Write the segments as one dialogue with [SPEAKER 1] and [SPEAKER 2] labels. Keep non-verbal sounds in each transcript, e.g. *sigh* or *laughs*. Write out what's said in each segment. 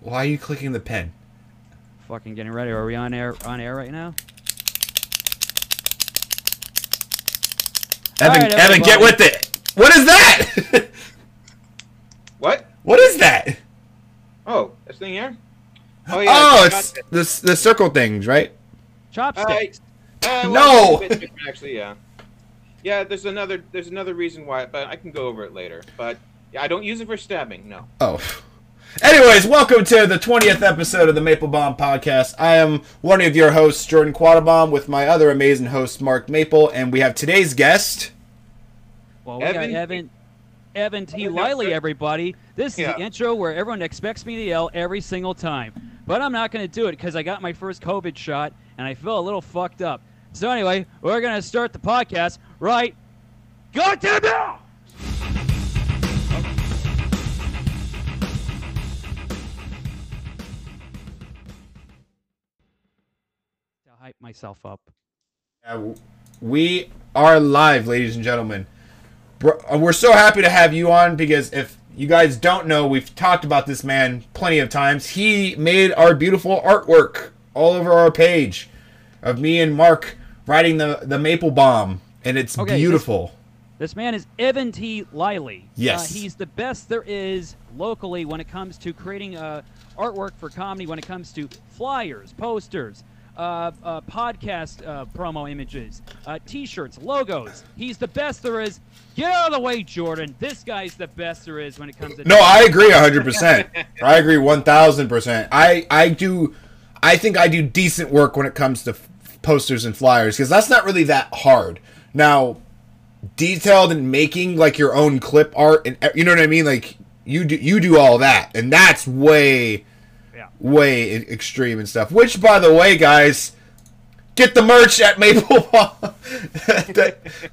[SPEAKER 1] Why are you clicking the pen?
[SPEAKER 2] Fucking getting ready. Are we on air on air right now?
[SPEAKER 1] Evan,
[SPEAKER 2] right,
[SPEAKER 1] Evan, get with it. What is that? *laughs*
[SPEAKER 3] What?
[SPEAKER 1] what is that?
[SPEAKER 3] Oh, this thing here? Oh yeah.
[SPEAKER 1] oh, it's the the circle things, right?
[SPEAKER 2] Chopsticks.
[SPEAKER 3] Uh, well,
[SPEAKER 1] No!
[SPEAKER 3] it's a bit different, actually, yeah. Yeah, there's another there's another reason why, but I can go over it later. But yeah, I don't use it for stabbing. No.
[SPEAKER 1] Oh. Anyways, welcome to the 20th episode of the Maple Bomb Podcast. I am one of your hosts, Jordan Quattlebaum, with my other amazing host, Mark Maple, and we have today's guest.
[SPEAKER 2] well, we
[SPEAKER 3] Evan-
[SPEAKER 2] got Evan. Evan T. Liley, everybody. This is
[SPEAKER 3] Yeah.
[SPEAKER 2] the intro where everyone expects me to yell every single time. But I'm not going to do it because I got my first COVID shot and I feel a little fucked up. So, anyway, we're going to start the podcast right. Go to now! Hype myself up.
[SPEAKER 1] We are live, ladies and gentlemen. Uh, We're so happy to have you on because if you guys don't know, we've talked about this man plenty of times. He made our beautiful artwork all over our page of me and Mark riding the, the maple bomb, and it's
[SPEAKER 2] Okay, this-
[SPEAKER 1] beautiful.
[SPEAKER 2] This man is Evan T. Liley.
[SPEAKER 1] Yes.
[SPEAKER 2] Uh, he's the best there is locally when it comes to creating uh, artwork for comedy, when it comes to flyers, posters, uh, uh, podcast uh, promo images, uh, t shirts, logos. He's the best there is. Get out of the way, Jordan. This guy's the best there is when it comes to.
[SPEAKER 1] No, I agree 100%. *laughs* I agree 1000%. I I do I think I do decent work when it comes to f- posters and flyers cuz that's not really that hard. Now, detailed and making like your own clip art and you know what I mean like you do you do all that and that's way
[SPEAKER 2] Yeah.
[SPEAKER 1] way extreme and stuff. Which by the way, guys, get the merch at Maple *laughs* Bomb.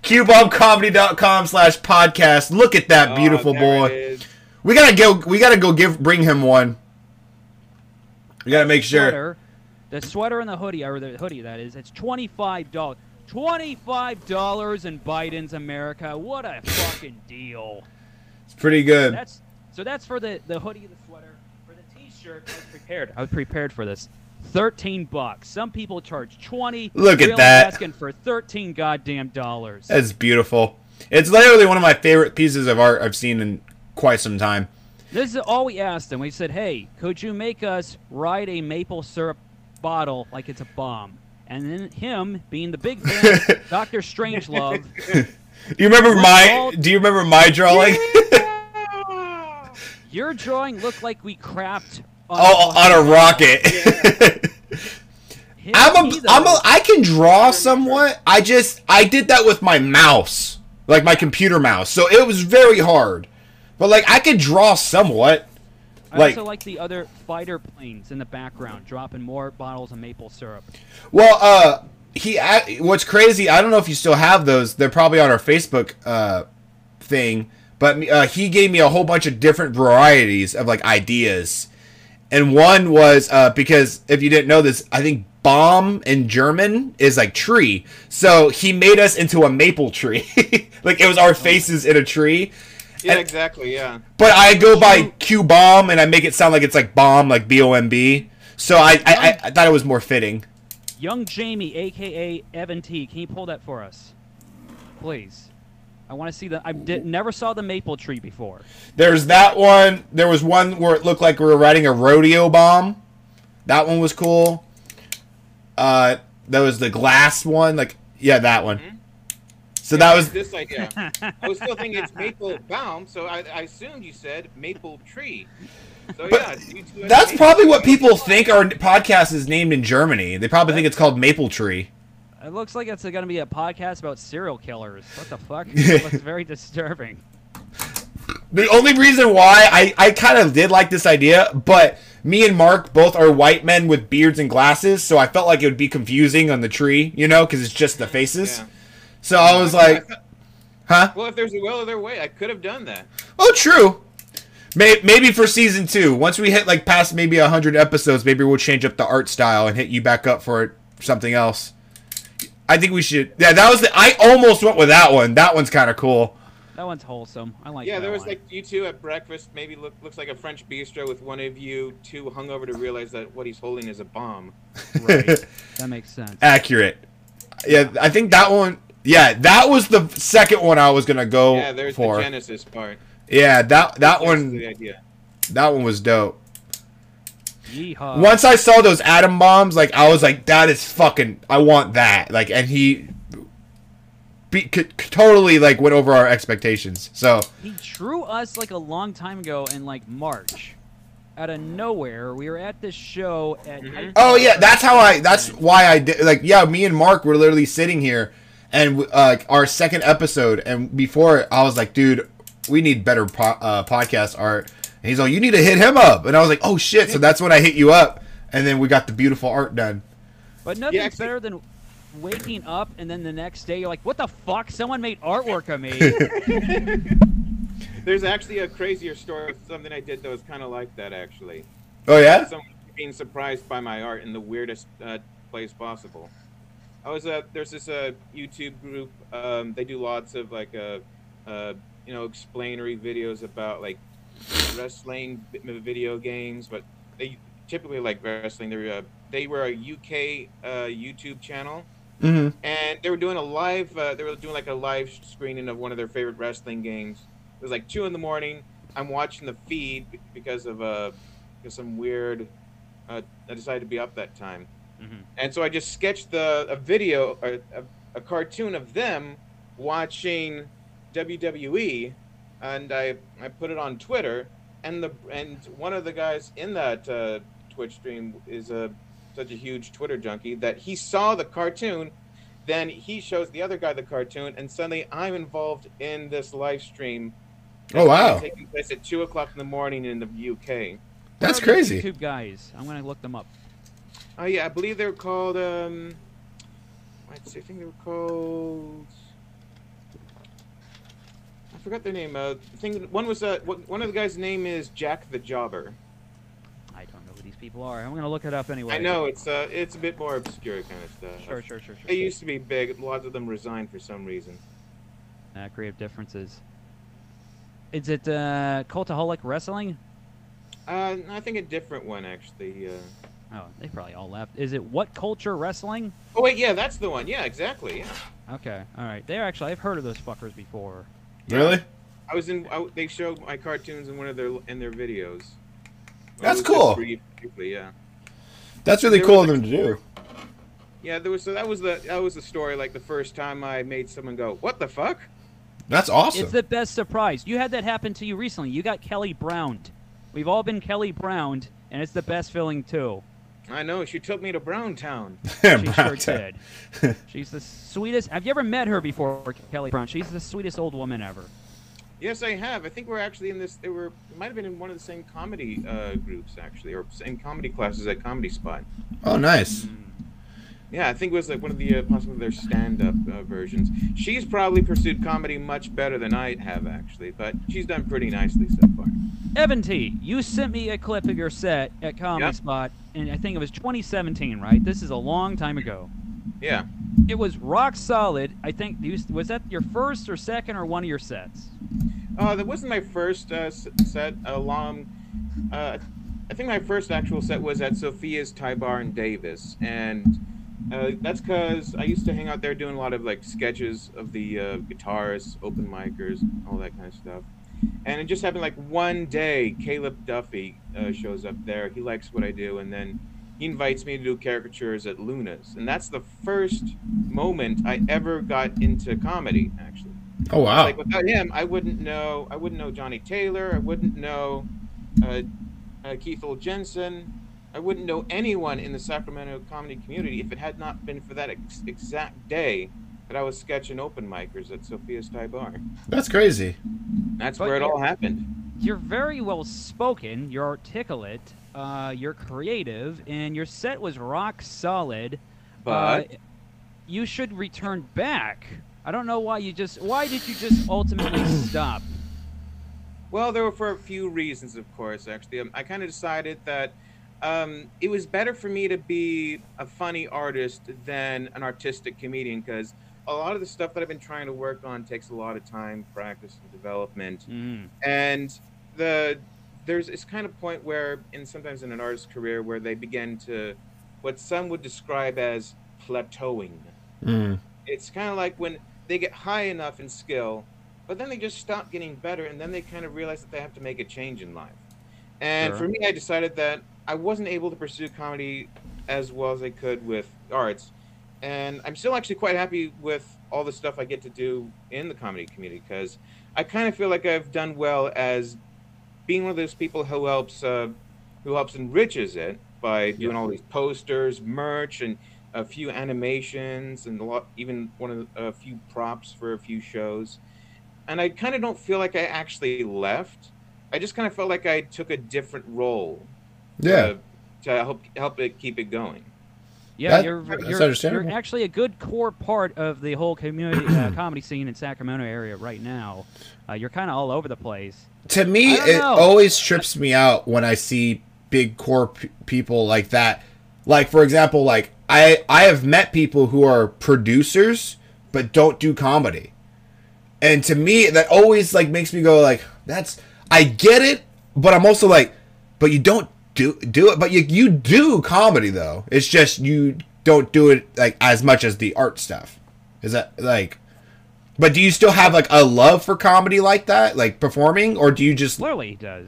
[SPEAKER 1] QBombComedy.com slash podcast. Look at that beautiful
[SPEAKER 3] Oh,
[SPEAKER 1] boy. We gotta go. We gotta go give bring him one. We gotta make sure.
[SPEAKER 2] Sweater, the sweater and the hoodie, or the hoodie that is, it's twenty five dollars. Twenty five dollars in Biden's America. What a fucking deal.
[SPEAKER 1] It's pretty good.
[SPEAKER 2] That's so that's for the the hoodie, the sweater, for I was prepared. I was prepared for this. Thirteen bucks. Some people charge twenty.
[SPEAKER 1] Look at that.
[SPEAKER 2] Asking for thirteen goddamn dollars.
[SPEAKER 1] That's beautiful. It's literally one of my favorite pieces of art I've seen in quite some time.
[SPEAKER 2] This is all we asked them. We said, "Hey, could you make us ride a maple syrup bottle like it's a bomb?" And then him, being the big fan, *laughs* Doctor Strangelove, *laughs*
[SPEAKER 1] Do you remember my?
[SPEAKER 2] all-
[SPEAKER 1] Do you remember my drawing? *laughs*
[SPEAKER 2] your drawing looked like we crapped on,
[SPEAKER 1] oh, on a rocket.
[SPEAKER 2] Him,
[SPEAKER 1] I'm
[SPEAKER 2] he,
[SPEAKER 1] a, I'm a,
[SPEAKER 2] though,
[SPEAKER 1] I can draw somewhat. I just, I did that with my mouse, like my computer mouse. So it was very hard. But like, I could draw somewhat.
[SPEAKER 2] I
[SPEAKER 1] like-
[SPEAKER 2] also like the other fighter planes in the background, dropping more bottles of maple syrup.
[SPEAKER 1] Well, uh, he. ac- What's crazy? I don't know if you still have those. They're probably on our Facebook uh thing. But uh, he gave me a whole bunch of different varieties of like ideas, and one was uh because if you didn't know this, I think bomb in German is like tree. So he made us into a maple tree. *laughs* like it was our faces in a tree.
[SPEAKER 3] Yeah,
[SPEAKER 1] And-
[SPEAKER 3] exactly. Yeah.
[SPEAKER 1] But I go by Q bomb and I make it sound like it's like bomb, like B O M B. So I, I, I, I thought it was more fitting.
[SPEAKER 2] Young Jamie, aka Evan T, can you pull that for us, please? I want to see the. I did, never saw the maple tree before.
[SPEAKER 1] There's that one. There was one where it looked like we were riding a rodeo bomb. That one was cool. Uh, there was the glass one. Like, yeah, that one. So that was
[SPEAKER 3] this idea. I was still thinking it's *laughs* maple baum, so I, I assumed you said maple tree. So
[SPEAKER 1] But
[SPEAKER 3] yeah, you two had
[SPEAKER 1] that's probably what people think our podcast is named in Germany. They probably think it's called Maple Tree.
[SPEAKER 2] It looks like it's going to be a podcast about serial killers. What the fuck? *laughs* It looks very disturbing.
[SPEAKER 1] The only reason why I, I kind of did like this idea, but me and Mark both are white men with beards and glasses, so I felt like it would be confusing on the tree, you know, because it's just the faces.
[SPEAKER 3] Yeah.
[SPEAKER 1] So I was like, huh?
[SPEAKER 3] Well, if there's a will other way, I could have done that.
[SPEAKER 1] Oh, true. May- Maybe for season two, once we hit like past maybe hundred episodes, maybe we'll change up the art style and hit you back up for something else. I think we should. Yeah, that was the. I almost went with that one. That one's kind of cool.
[SPEAKER 2] That one's wholesome. I like. That.
[SPEAKER 3] Yeah,
[SPEAKER 2] that
[SPEAKER 3] there was
[SPEAKER 2] one.
[SPEAKER 3] like you two at breakfast. Maybe look, looks like a French bistro with one of you too hungover to realize that what he's holding is a bomb.
[SPEAKER 2] right. *laughs* that makes sense.
[SPEAKER 1] Accurate. Yeah, I think that one. Yeah, that was the second one I was gonna go
[SPEAKER 3] yeah, there's
[SPEAKER 1] for.
[SPEAKER 3] the Genesis part.
[SPEAKER 1] yeah, that that
[SPEAKER 3] That's
[SPEAKER 1] one
[SPEAKER 3] The idea.
[SPEAKER 1] that one was dope.
[SPEAKER 2] Yeehaw.
[SPEAKER 1] Once I saw those atom bombs, like I was like, that is fucking. I want that. Like, and he be, c- totally like went over our expectations. So
[SPEAKER 2] He drew us like a long time ago in like March. Out of nowhere, we were at this show at.
[SPEAKER 3] Mhm.
[SPEAKER 1] Oh yeah, that's how I. That's why I did. Like yeah, me and Mark were literally sitting here, and uh, like our second episode, and before I was like, dude, we need better po- uh, podcast art. And he's like, you need to hit him up, and I was like, oh shit. So that's when I hit you up, and then we got the beautiful art done.
[SPEAKER 2] But nothing's
[SPEAKER 3] actually-
[SPEAKER 2] better than waking up and then the next day you're like, what the fuck? Someone made artwork of me. *laughs*
[SPEAKER 3] There's actually a crazier story of something I did that was kind of like that actually.
[SPEAKER 1] Oh yeah.
[SPEAKER 3] Someone being surprised by my art in the weirdest uh, place possible. I was uh, there's this uh, YouTube group. Um, they do lots of like uh, uh, you know explainery videos about like wrestling video games, but they typically like wrestling. They're uh, they were a UK uh, YouTube channel,
[SPEAKER 1] Mm-hmm.
[SPEAKER 3] and they were doing a live. Uh, they were doing like a live screening of one of their favorite wrestling games. It was like two in the morning. I'm watching the feed because of uh, some weird. Uh, I decided to be up that time,
[SPEAKER 2] Mhm.
[SPEAKER 3] and so I just sketched the a video, a, a, a cartoon of them watching WWE, and I I put it on Twitter, and the and one of the guys in that uh, Twitch stream is a such a huge Twitter junkie that he saw the cartoon, then he shows the other guy the cartoon, and suddenly I'm involved in this live stream.
[SPEAKER 1] Oh, wow.
[SPEAKER 3] Taking place at two o'clock in the morning in the UK.
[SPEAKER 1] That's
[SPEAKER 2] What are these
[SPEAKER 1] crazy.
[SPEAKER 2] YouTube guys. I'm gonna look them up.
[SPEAKER 3] Oh yeah, I believe they were called. Um, let's see, I think they were called. I forgot their name. Uh, I think one was uh, one one of the guys' name is Jack the Jobber.
[SPEAKER 2] I don't know who these people are. I'm gonna look it up anyway.
[SPEAKER 3] I know it's uh, it's a bit more obscure kind of stuff.
[SPEAKER 2] Sure, sure, sure, sure.
[SPEAKER 3] They used to be big. Lots of them resigned for some reason.
[SPEAKER 2] Uh, creative differences. Is it uh, Cultaholic Wrestling?
[SPEAKER 3] Uh, I think a different one actually. Uh...
[SPEAKER 2] Oh, they probably all left. Is it WhatCulture Wrestling?
[SPEAKER 3] Oh wait, yeah, that's the one. Yeah, exactly. Yeah.
[SPEAKER 2] Okay, all right. They're actually I've heard of those fuckers before.
[SPEAKER 1] Really?
[SPEAKER 3] I was in. I, they showed my cartoons in one of their in their videos.
[SPEAKER 1] That's
[SPEAKER 3] It was just
[SPEAKER 1] cool.
[SPEAKER 3] briefly, yeah.
[SPEAKER 1] That's really
[SPEAKER 3] There
[SPEAKER 1] cool of them to do.
[SPEAKER 3] Yeah, there was so that was the that was the story. Like the first time I made someone go, "What the fuck?"
[SPEAKER 1] That's awesome.
[SPEAKER 2] It's the best surprise. You had that happen to you recently. You got Kelly Browned. We've all been Kelly Browned, and it's the best feeling too.
[SPEAKER 3] I know she took me to Browntown. *laughs*
[SPEAKER 2] She sure
[SPEAKER 1] Browntown.
[SPEAKER 2] did. *laughs* She's the sweetest. Have you ever met her before, Kelly Brown? She's the sweetest old woman ever.
[SPEAKER 3] Yes, I have. I think we're actually in this. They were it might have been in one of the same comedy uh, groups actually, or same comedy classes at Comedy Spot.
[SPEAKER 1] Oh, nice.
[SPEAKER 3] Yeah, I think it was like one of the uh, possibly their stand-up uh, versions. She's probably pursued comedy much better than I have actually, but she's done pretty nicely so far.
[SPEAKER 2] Evan T, you sent me a clip of your set at Comedy
[SPEAKER 3] Yep.
[SPEAKER 2] Spot, and I think it was 2017, right? This is a long time ago.
[SPEAKER 3] Yeah.
[SPEAKER 2] It was rock solid. I think was that your first or second or one of your sets?
[SPEAKER 3] Uh, that wasn't my first uh, set. Along, uh, I think my first actual set was at Sophia's Thai Bar in Davis, and uh, that's because I used to hang out there doing a lot of like sketches of the uh, guitarists, open micers, all that kind of stuff. And it just happened like one day, Caleb Duffy uh, shows up there. He likes what I do, and then he invites me to do caricatures at Luna's, and that's the first moment I ever got into comedy, actually.
[SPEAKER 1] Oh, wow.
[SPEAKER 3] Like without him, I wouldn't know. I wouldn't know Johnny Taylor. I wouldn't know uh, uh, Keith Ol Jensen. I wouldn't know anyone in the Sacramento comedy community if it had not been for that ex- exact day that I was sketching open micers at Sophia's Thai Bar.
[SPEAKER 1] That's crazy.
[SPEAKER 3] That's
[SPEAKER 2] But
[SPEAKER 3] where it all happened.
[SPEAKER 2] You're very well spoken. You're articulate. Uh, you're creative, and your set was rock solid.
[SPEAKER 3] But
[SPEAKER 2] uh, you should return back. I don't know why you just. Why did you just ultimately *clears throat* stop?
[SPEAKER 3] Well, there were for a few reasons, of course. Actually, um, I kind of decided that um, it was better for me to be a funny artist than an artistic comedian because a lot of the stuff that I've been trying to work on takes a lot of time, practice, and development.
[SPEAKER 2] Mm.
[SPEAKER 3] And the there's this kind of point where, in sometimes in an artist's career, where they begin to, what some would describe as plateauing.
[SPEAKER 1] Mm.
[SPEAKER 3] It's kind of like when they get high enough in skill, but then they just stop getting better, and then they kind of realize that they have to make a change in life. And
[SPEAKER 2] Sure.
[SPEAKER 3] for me, I decided that I wasn't able to pursue comedy as well as I could with arts, and I'm still actually quite happy with all the stuff I get to do in the comedy community because I kind of feel like I've done well as being one of those people who helps uh, who helps enriches it by doing all these posters, merch, and a few animations, and a lot, even one of the, a few props for a few shows. And I kind of don't feel like I actually left. I just kind of felt like I took a different role.
[SPEAKER 1] Yeah.
[SPEAKER 3] uh, to help help it keep it going.
[SPEAKER 2] Yeah,
[SPEAKER 1] That-
[SPEAKER 2] you're, you're,
[SPEAKER 1] understandable.
[SPEAKER 2] you're actually a good core part of the whole community uh, *clears throat* comedy scene in Sacramento area right now. Uh, you're kind of all over the place.
[SPEAKER 1] to me it
[SPEAKER 2] know.
[SPEAKER 1] always trips me out when i see big core p- people like that like for example like i i have met people who are producers but don't do comedy and to me that always like makes me go like that's i get it but i'm also like but you don't do do it but you you do comedy though it's just you don't do it like as much as the art stuff is that like but do you still have like a love for comedy like that, like performing, or do you just
[SPEAKER 2] Clearly, does.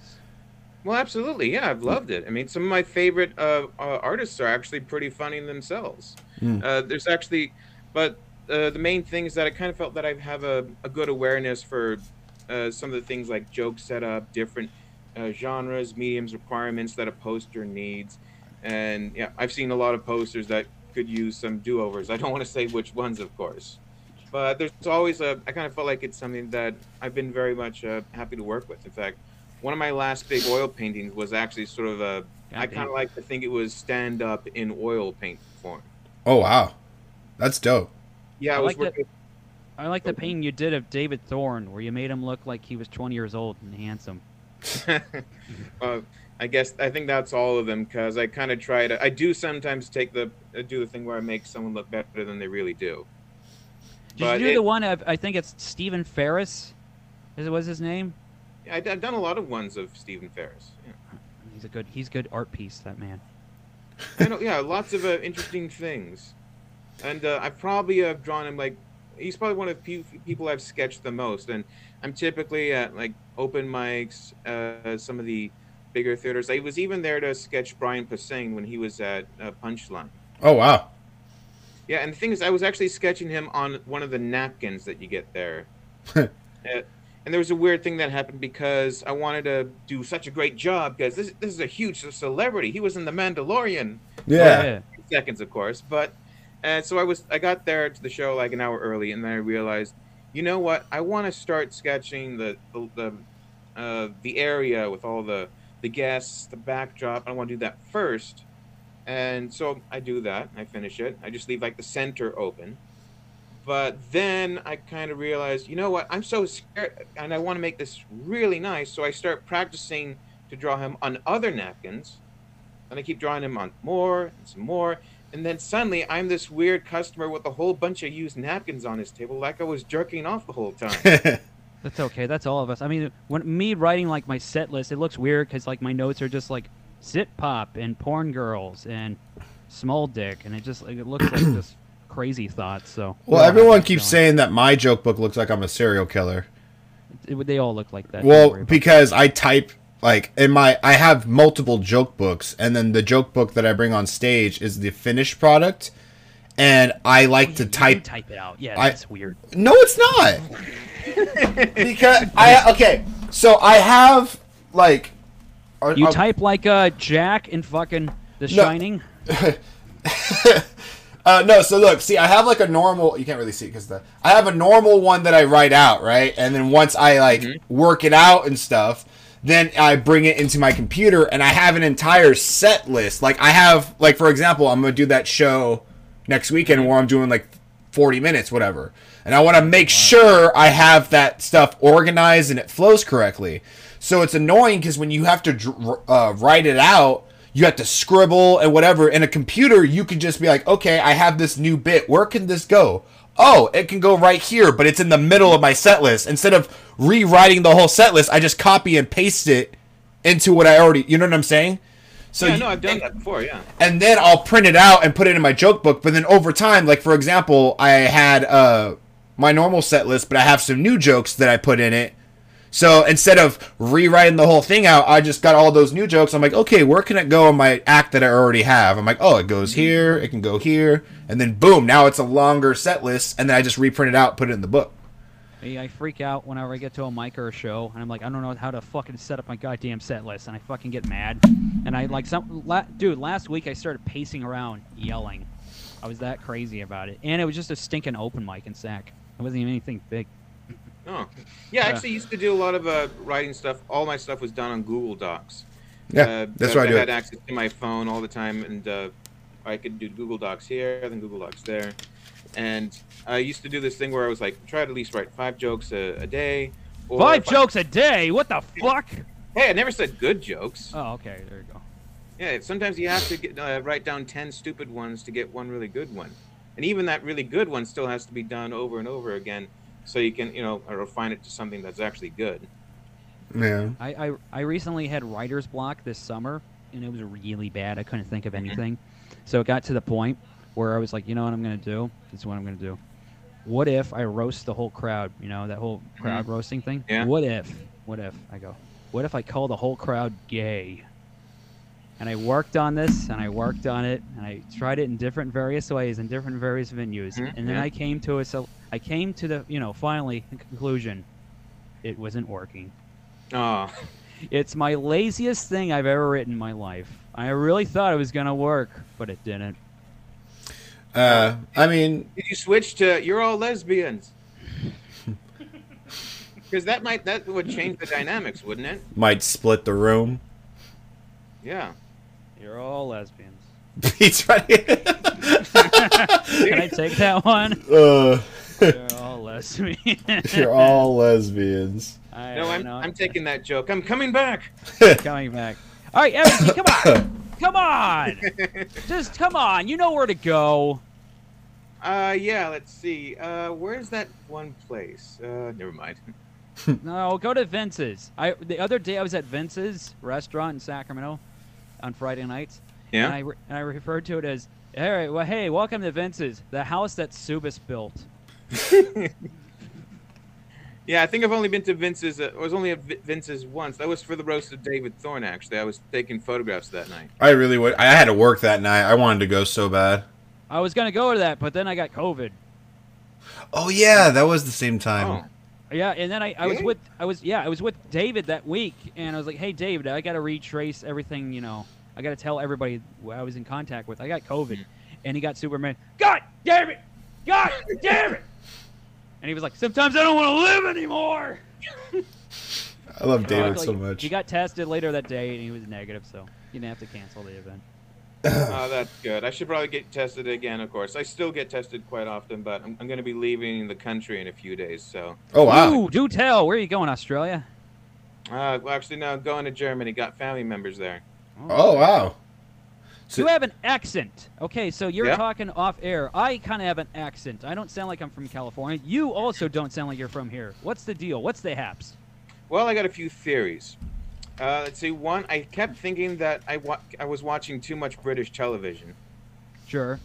[SPEAKER 3] Well, absolutely. Yeah, I've loved it. I mean, some of my favorite uh, uh, artists are actually pretty funny themselves.
[SPEAKER 1] Hmm.
[SPEAKER 3] Uh, there's actually, but uh, the main thing is that I kind of felt that I have a, a good awareness for uh, some of the things like joke setup, different uh, genres, mediums, requirements that a poster needs. And yeah, I've seen a lot of posters that could use some do overs. I don't want to say which ones, of course. But there's always a, I kind of felt like it's something that I've been very much uh, happy to work with. In fact, one of my last big oil paintings was actually sort of a, I
[SPEAKER 2] Goddamn.
[SPEAKER 3] kind of like to think it was stand up in oil paint form.
[SPEAKER 1] Oh wow, that's dope.
[SPEAKER 3] Yeah, I,
[SPEAKER 2] I
[SPEAKER 3] was
[SPEAKER 2] like that-
[SPEAKER 3] working.
[SPEAKER 2] I like the painting you did of David Thorne, where you made him look like he was 20 years old and handsome. *laughs*
[SPEAKER 3] uh, I guess I think that's all of them because I kind of try to. I do sometimes take the uh, do the thing where I make someone look better than they really do.
[SPEAKER 2] Did
[SPEAKER 3] But
[SPEAKER 2] you do
[SPEAKER 3] it-
[SPEAKER 2] the one of, I think it's Stephen Ferris? Is it was his name?
[SPEAKER 3] Yeah, I, have done a lot of ones of Stephen Ferris. Yeah.
[SPEAKER 2] He's a good he's good art piece, that man.
[SPEAKER 3] I know, yeah, lots of uh, interesting things, and uh, I probably have drawn him like he's probably one of the few people I've sketched the most. And I'm typically at like open mics, uh, some of the bigger theaters. I was even there to sketch Brian Posehn when he was at uh, Punchline.
[SPEAKER 1] Oh wow.
[SPEAKER 3] Yeah, and the thing is, I was actually sketching him on one of the napkins that you get there. *laughs* Uh, and there was a weird thing that happened because I wanted to do such a great job because this this is a huge celebrity. He was in The Mandalorian.
[SPEAKER 1] Yeah.
[SPEAKER 3] seconds, of course. But and so I was I got there to the show like an hour early, and then I realized, you know what? I want to start sketching the the the, uh, the area with all the the guests, the backdrop. I want to do that first, and so I do that. I finish it. I just leave like the center open. But then I kind of realized, you know what? I'm so scared, and I want to make this really nice. So I start practicing to draw him on other napkins, and I keep drawing him on more and some more. And then suddenly, I'm this weird customer with a whole bunch of used napkins on his table, like I was jerking off the whole time. *laughs*
[SPEAKER 2] That's okay. That's all of us. I mean, when me writing like my set list, it looks weird because like my notes are just like sit pop and porn girls and small dick, and it just like, it looks like *clears throat* this crazy thoughts. So
[SPEAKER 1] well,
[SPEAKER 2] we
[SPEAKER 1] everyone keeps
[SPEAKER 2] going.
[SPEAKER 1] saying that my joke book looks like I'm a serial killer.
[SPEAKER 2] It- they all look like that.
[SPEAKER 1] Well, because I type like in my I have multiple joke books, and then the joke book that I bring on stage is the finished product, and I like
[SPEAKER 2] it.
[SPEAKER 1] to type.
[SPEAKER 2] type it out. Yeah,
[SPEAKER 1] I-
[SPEAKER 2] that's weird.
[SPEAKER 1] No, it's not. *laughs* because I okay, so I have like. uh,
[SPEAKER 2] You type like uh Jack in fucking The Shining. *laughs* *laughs*
[SPEAKER 1] Uh, no, so look, see, I have like a normal. You can't really see because the I have a normal one that I write out, right? And then once I like work it out and stuff, then I bring it into my computer and I have an entire set list. Like I have, like for example, I'm gonna do that show next weekend where I'm doing like 40 minutes, whatever, and I want to make sure I have that stuff organized and it flows correctly. So it's annoying because when you have to uh, write it out you have to scribble and whatever. In a computer, you can just be like, okay, I have this new bit. Where can this go? Oh, it can go right here, but it's in the middle of my set list. Instead of rewriting the whole set list, I just copy and paste it into what I already. You know what I'm saying? So
[SPEAKER 3] yeah,
[SPEAKER 1] you-
[SPEAKER 3] no, I've done that before. Yeah.
[SPEAKER 1] and then I'll print it out and put it in my joke book. But then over time, like for example, I had uh my normal set list, but I have some new jokes that I put in it. So instead of rewriting the whole thing out, I just got all those new jokes. I'm like, okay, where can it go in my act that I already have? I'm like, oh, it goes here, it can go here, and then boom, now it's a longer set list, and then I just reprint it out, put it in the book.
[SPEAKER 2] I freak out whenever I get to a mic or a show, and I'm like, I don't know how to fucking set up my goddamn set list, and I fucking get mad. And I like some, la- dude. Last week I started pacing around, yelling. I was that crazy about it, and it was just a stinking open mic in Sac. It wasn't even anything big.
[SPEAKER 3] Oh. Yeah, I actually used to do a lot of uh, writing stuff. All my stuff was done on Google Docs.
[SPEAKER 1] Yeah,
[SPEAKER 3] Uh,
[SPEAKER 1] that's
[SPEAKER 3] because
[SPEAKER 1] why I do
[SPEAKER 3] had
[SPEAKER 1] it.
[SPEAKER 3] access to my phone all the time, and uh, I could do Google Docs here, then Google Docs there. And I used to do this thing where I was like, try to at least write five jokes a, a day. Or
[SPEAKER 2] Five
[SPEAKER 3] if
[SPEAKER 2] jokes a day? What the fuck?
[SPEAKER 3] hey, I never said good jokes.
[SPEAKER 2] Oh, okay, there you go.
[SPEAKER 3] Yeah, sometimes you have to get, uh, write down 10 stupid ones to get one really good one. And even that really good one still has to be done over and over again so you can, you know, refine it to something that's actually good.
[SPEAKER 1] Yeah.
[SPEAKER 2] I, I I recently had writer's block this summer, and it was really bad. I couldn't think of mm-hmm. anything, so it got to the point where I was like, you know what I'm gonna do? This is what I'm gonna do. What if I roast the whole crowd? You know that whole crowd mm-hmm. roasting thing.
[SPEAKER 3] Yeah.
[SPEAKER 2] What if? What if I go? What if I call the whole crowd gay? And I worked on this, and I worked on it, and I tried it in different various ways in different various venues,
[SPEAKER 3] Mhm,
[SPEAKER 2] and then. I came to a so I came to the you know finally the conclusion, it wasn't working.
[SPEAKER 3] Oh,
[SPEAKER 2] It's my laziest thing I've ever written in my life. I really thought it was gonna work, but it didn't.
[SPEAKER 1] Uh, I mean,
[SPEAKER 3] did you switch to you're all lesbians? *laughs* Because that might that would change the dynamics, wouldn't it?
[SPEAKER 1] might split the room.
[SPEAKER 3] Yeah.
[SPEAKER 2] You're all lesbians. *laughs*
[SPEAKER 1] Pete's right. *laughs*
[SPEAKER 2] Can I take that one? *laughs*
[SPEAKER 1] uh,
[SPEAKER 2] You're all lesbians.
[SPEAKER 1] you're all lesbians.
[SPEAKER 2] I
[SPEAKER 3] No, I'm
[SPEAKER 2] know.
[SPEAKER 3] I'm taking that joke. I'm coming back.
[SPEAKER 2] coming back. All right, Evan, come on, come on, just come on. You know where to go.
[SPEAKER 3] Uh, yeah. Let's see. Uh, where's that one place? Uh, never mind.
[SPEAKER 2] No, go to Vince's. I the other day I was at Vince's restaurant in Sacramento on Friday nights. And
[SPEAKER 3] Yeah.
[SPEAKER 2] I, re- and I referred to it as, all right, well, hey, welcome to Vince's, the house that Subas built. *laughs*
[SPEAKER 3] Yeah, I think I've only been to Vince's. Uh, I was only at Vince's once. That was for the roast of David Thorne. Actually, I was taking photographs that night.
[SPEAKER 1] I really would. I had to work that night. I wanted to go so bad.
[SPEAKER 2] I was gonna go to that, but then I got COVID.
[SPEAKER 1] Oh yeah, that was the same time.
[SPEAKER 3] Oh,
[SPEAKER 2] Yeah, and then I, I was with I was yeah I was with David that week, and I was like, hey David, I got to retrace everything. You know, I got to tell everybody who I was in contact with. I got COVID, hmm. and he got Superman. God damn it! God damn it! And he was like, sometimes I don't want to live anymore.
[SPEAKER 1] I love David so much.
[SPEAKER 2] He got tested later that day, and he was negative, so he didn't have to cancel the event.
[SPEAKER 3] Oh, that's good. I should probably get tested again. Of course, I still get tested quite often, but I'm, I'm going to be leaving the country in a few days. So,
[SPEAKER 1] oh wow.
[SPEAKER 2] Ooh, do tell. Where are you going, Australia?
[SPEAKER 3] uh, well, actually, now going to Germany. Got family members there.
[SPEAKER 1] Oh wow. So-
[SPEAKER 2] You have an accent. Okay, so you're
[SPEAKER 3] Yeah.
[SPEAKER 2] talking off air. I kind of have an accent. I don't sound like I'm from California. You also don't sound like you're from here. What's the deal? What's the haps?
[SPEAKER 3] Well, I got a few theories. Uh, let's see. One, I kept thinking that I wa- I was watching too much British television.
[SPEAKER 2] Sure.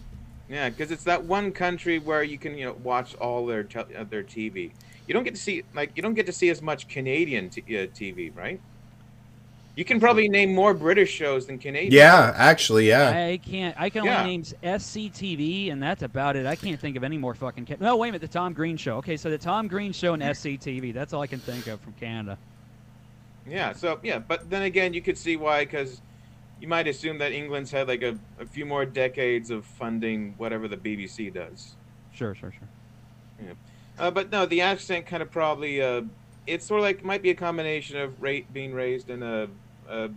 [SPEAKER 3] Yeah, because it's that one country where you can you know watch all their tel- uh, their TV. You don't get to see like you don't get to see as much Canadian t- uh, TV, right? You can probably name more British shows than Canadian.
[SPEAKER 1] Yeah, actually, yeah.
[SPEAKER 2] I can't. I can only
[SPEAKER 3] Yeah.
[SPEAKER 2] name SCTV, and that's about it. I can't think of any more fucking. Ca- no, wait a minute. The Tom Green Show. Okay, so the Tom Green Show and SCTV. That's all I can think of from Canada.
[SPEAKER 3] Yeah. So yeah, but then again, you could see why because you might assume that England's had like a, a few more decades of funding whatever the BBC does.
[SPEAKER 2] Sure, sure, sure.
[SPEAKER 3] Uh, but no, the accent kind of probably uh, it's sort of like might be a combination of rate being raised in a a,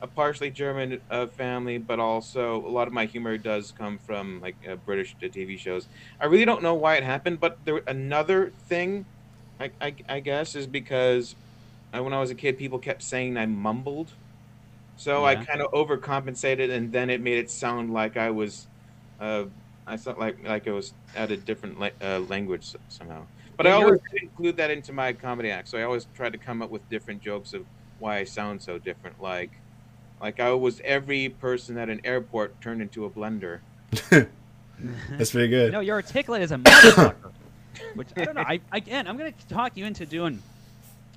[SPEAKER 3] a partially German uh, family, but also a lot of my humor does come from like uh, British uh, TV shows. I really don't know why it happened, but there another thing, I, I, I guess, is because when I was a kid, people kept saying I mumbled, so I kind of overcompensated, and then it made it sound like I was. Uh, I thought like like it was at a different la- uh, language somehow. But
[SPEAKER 2] Yeah,
[SPEAKER 3] I always include that into my comedy act. So I always tried to come up with different jokes of why I sound so different. Like, like I was every person at an airport turned into a blender. *laughs*
[SPEAKER 1] That's pretty good.
[SPEAKER 2] No, you're articulate as a motherfucker. Which I don't know. I again, I'm gonna talk you into doing.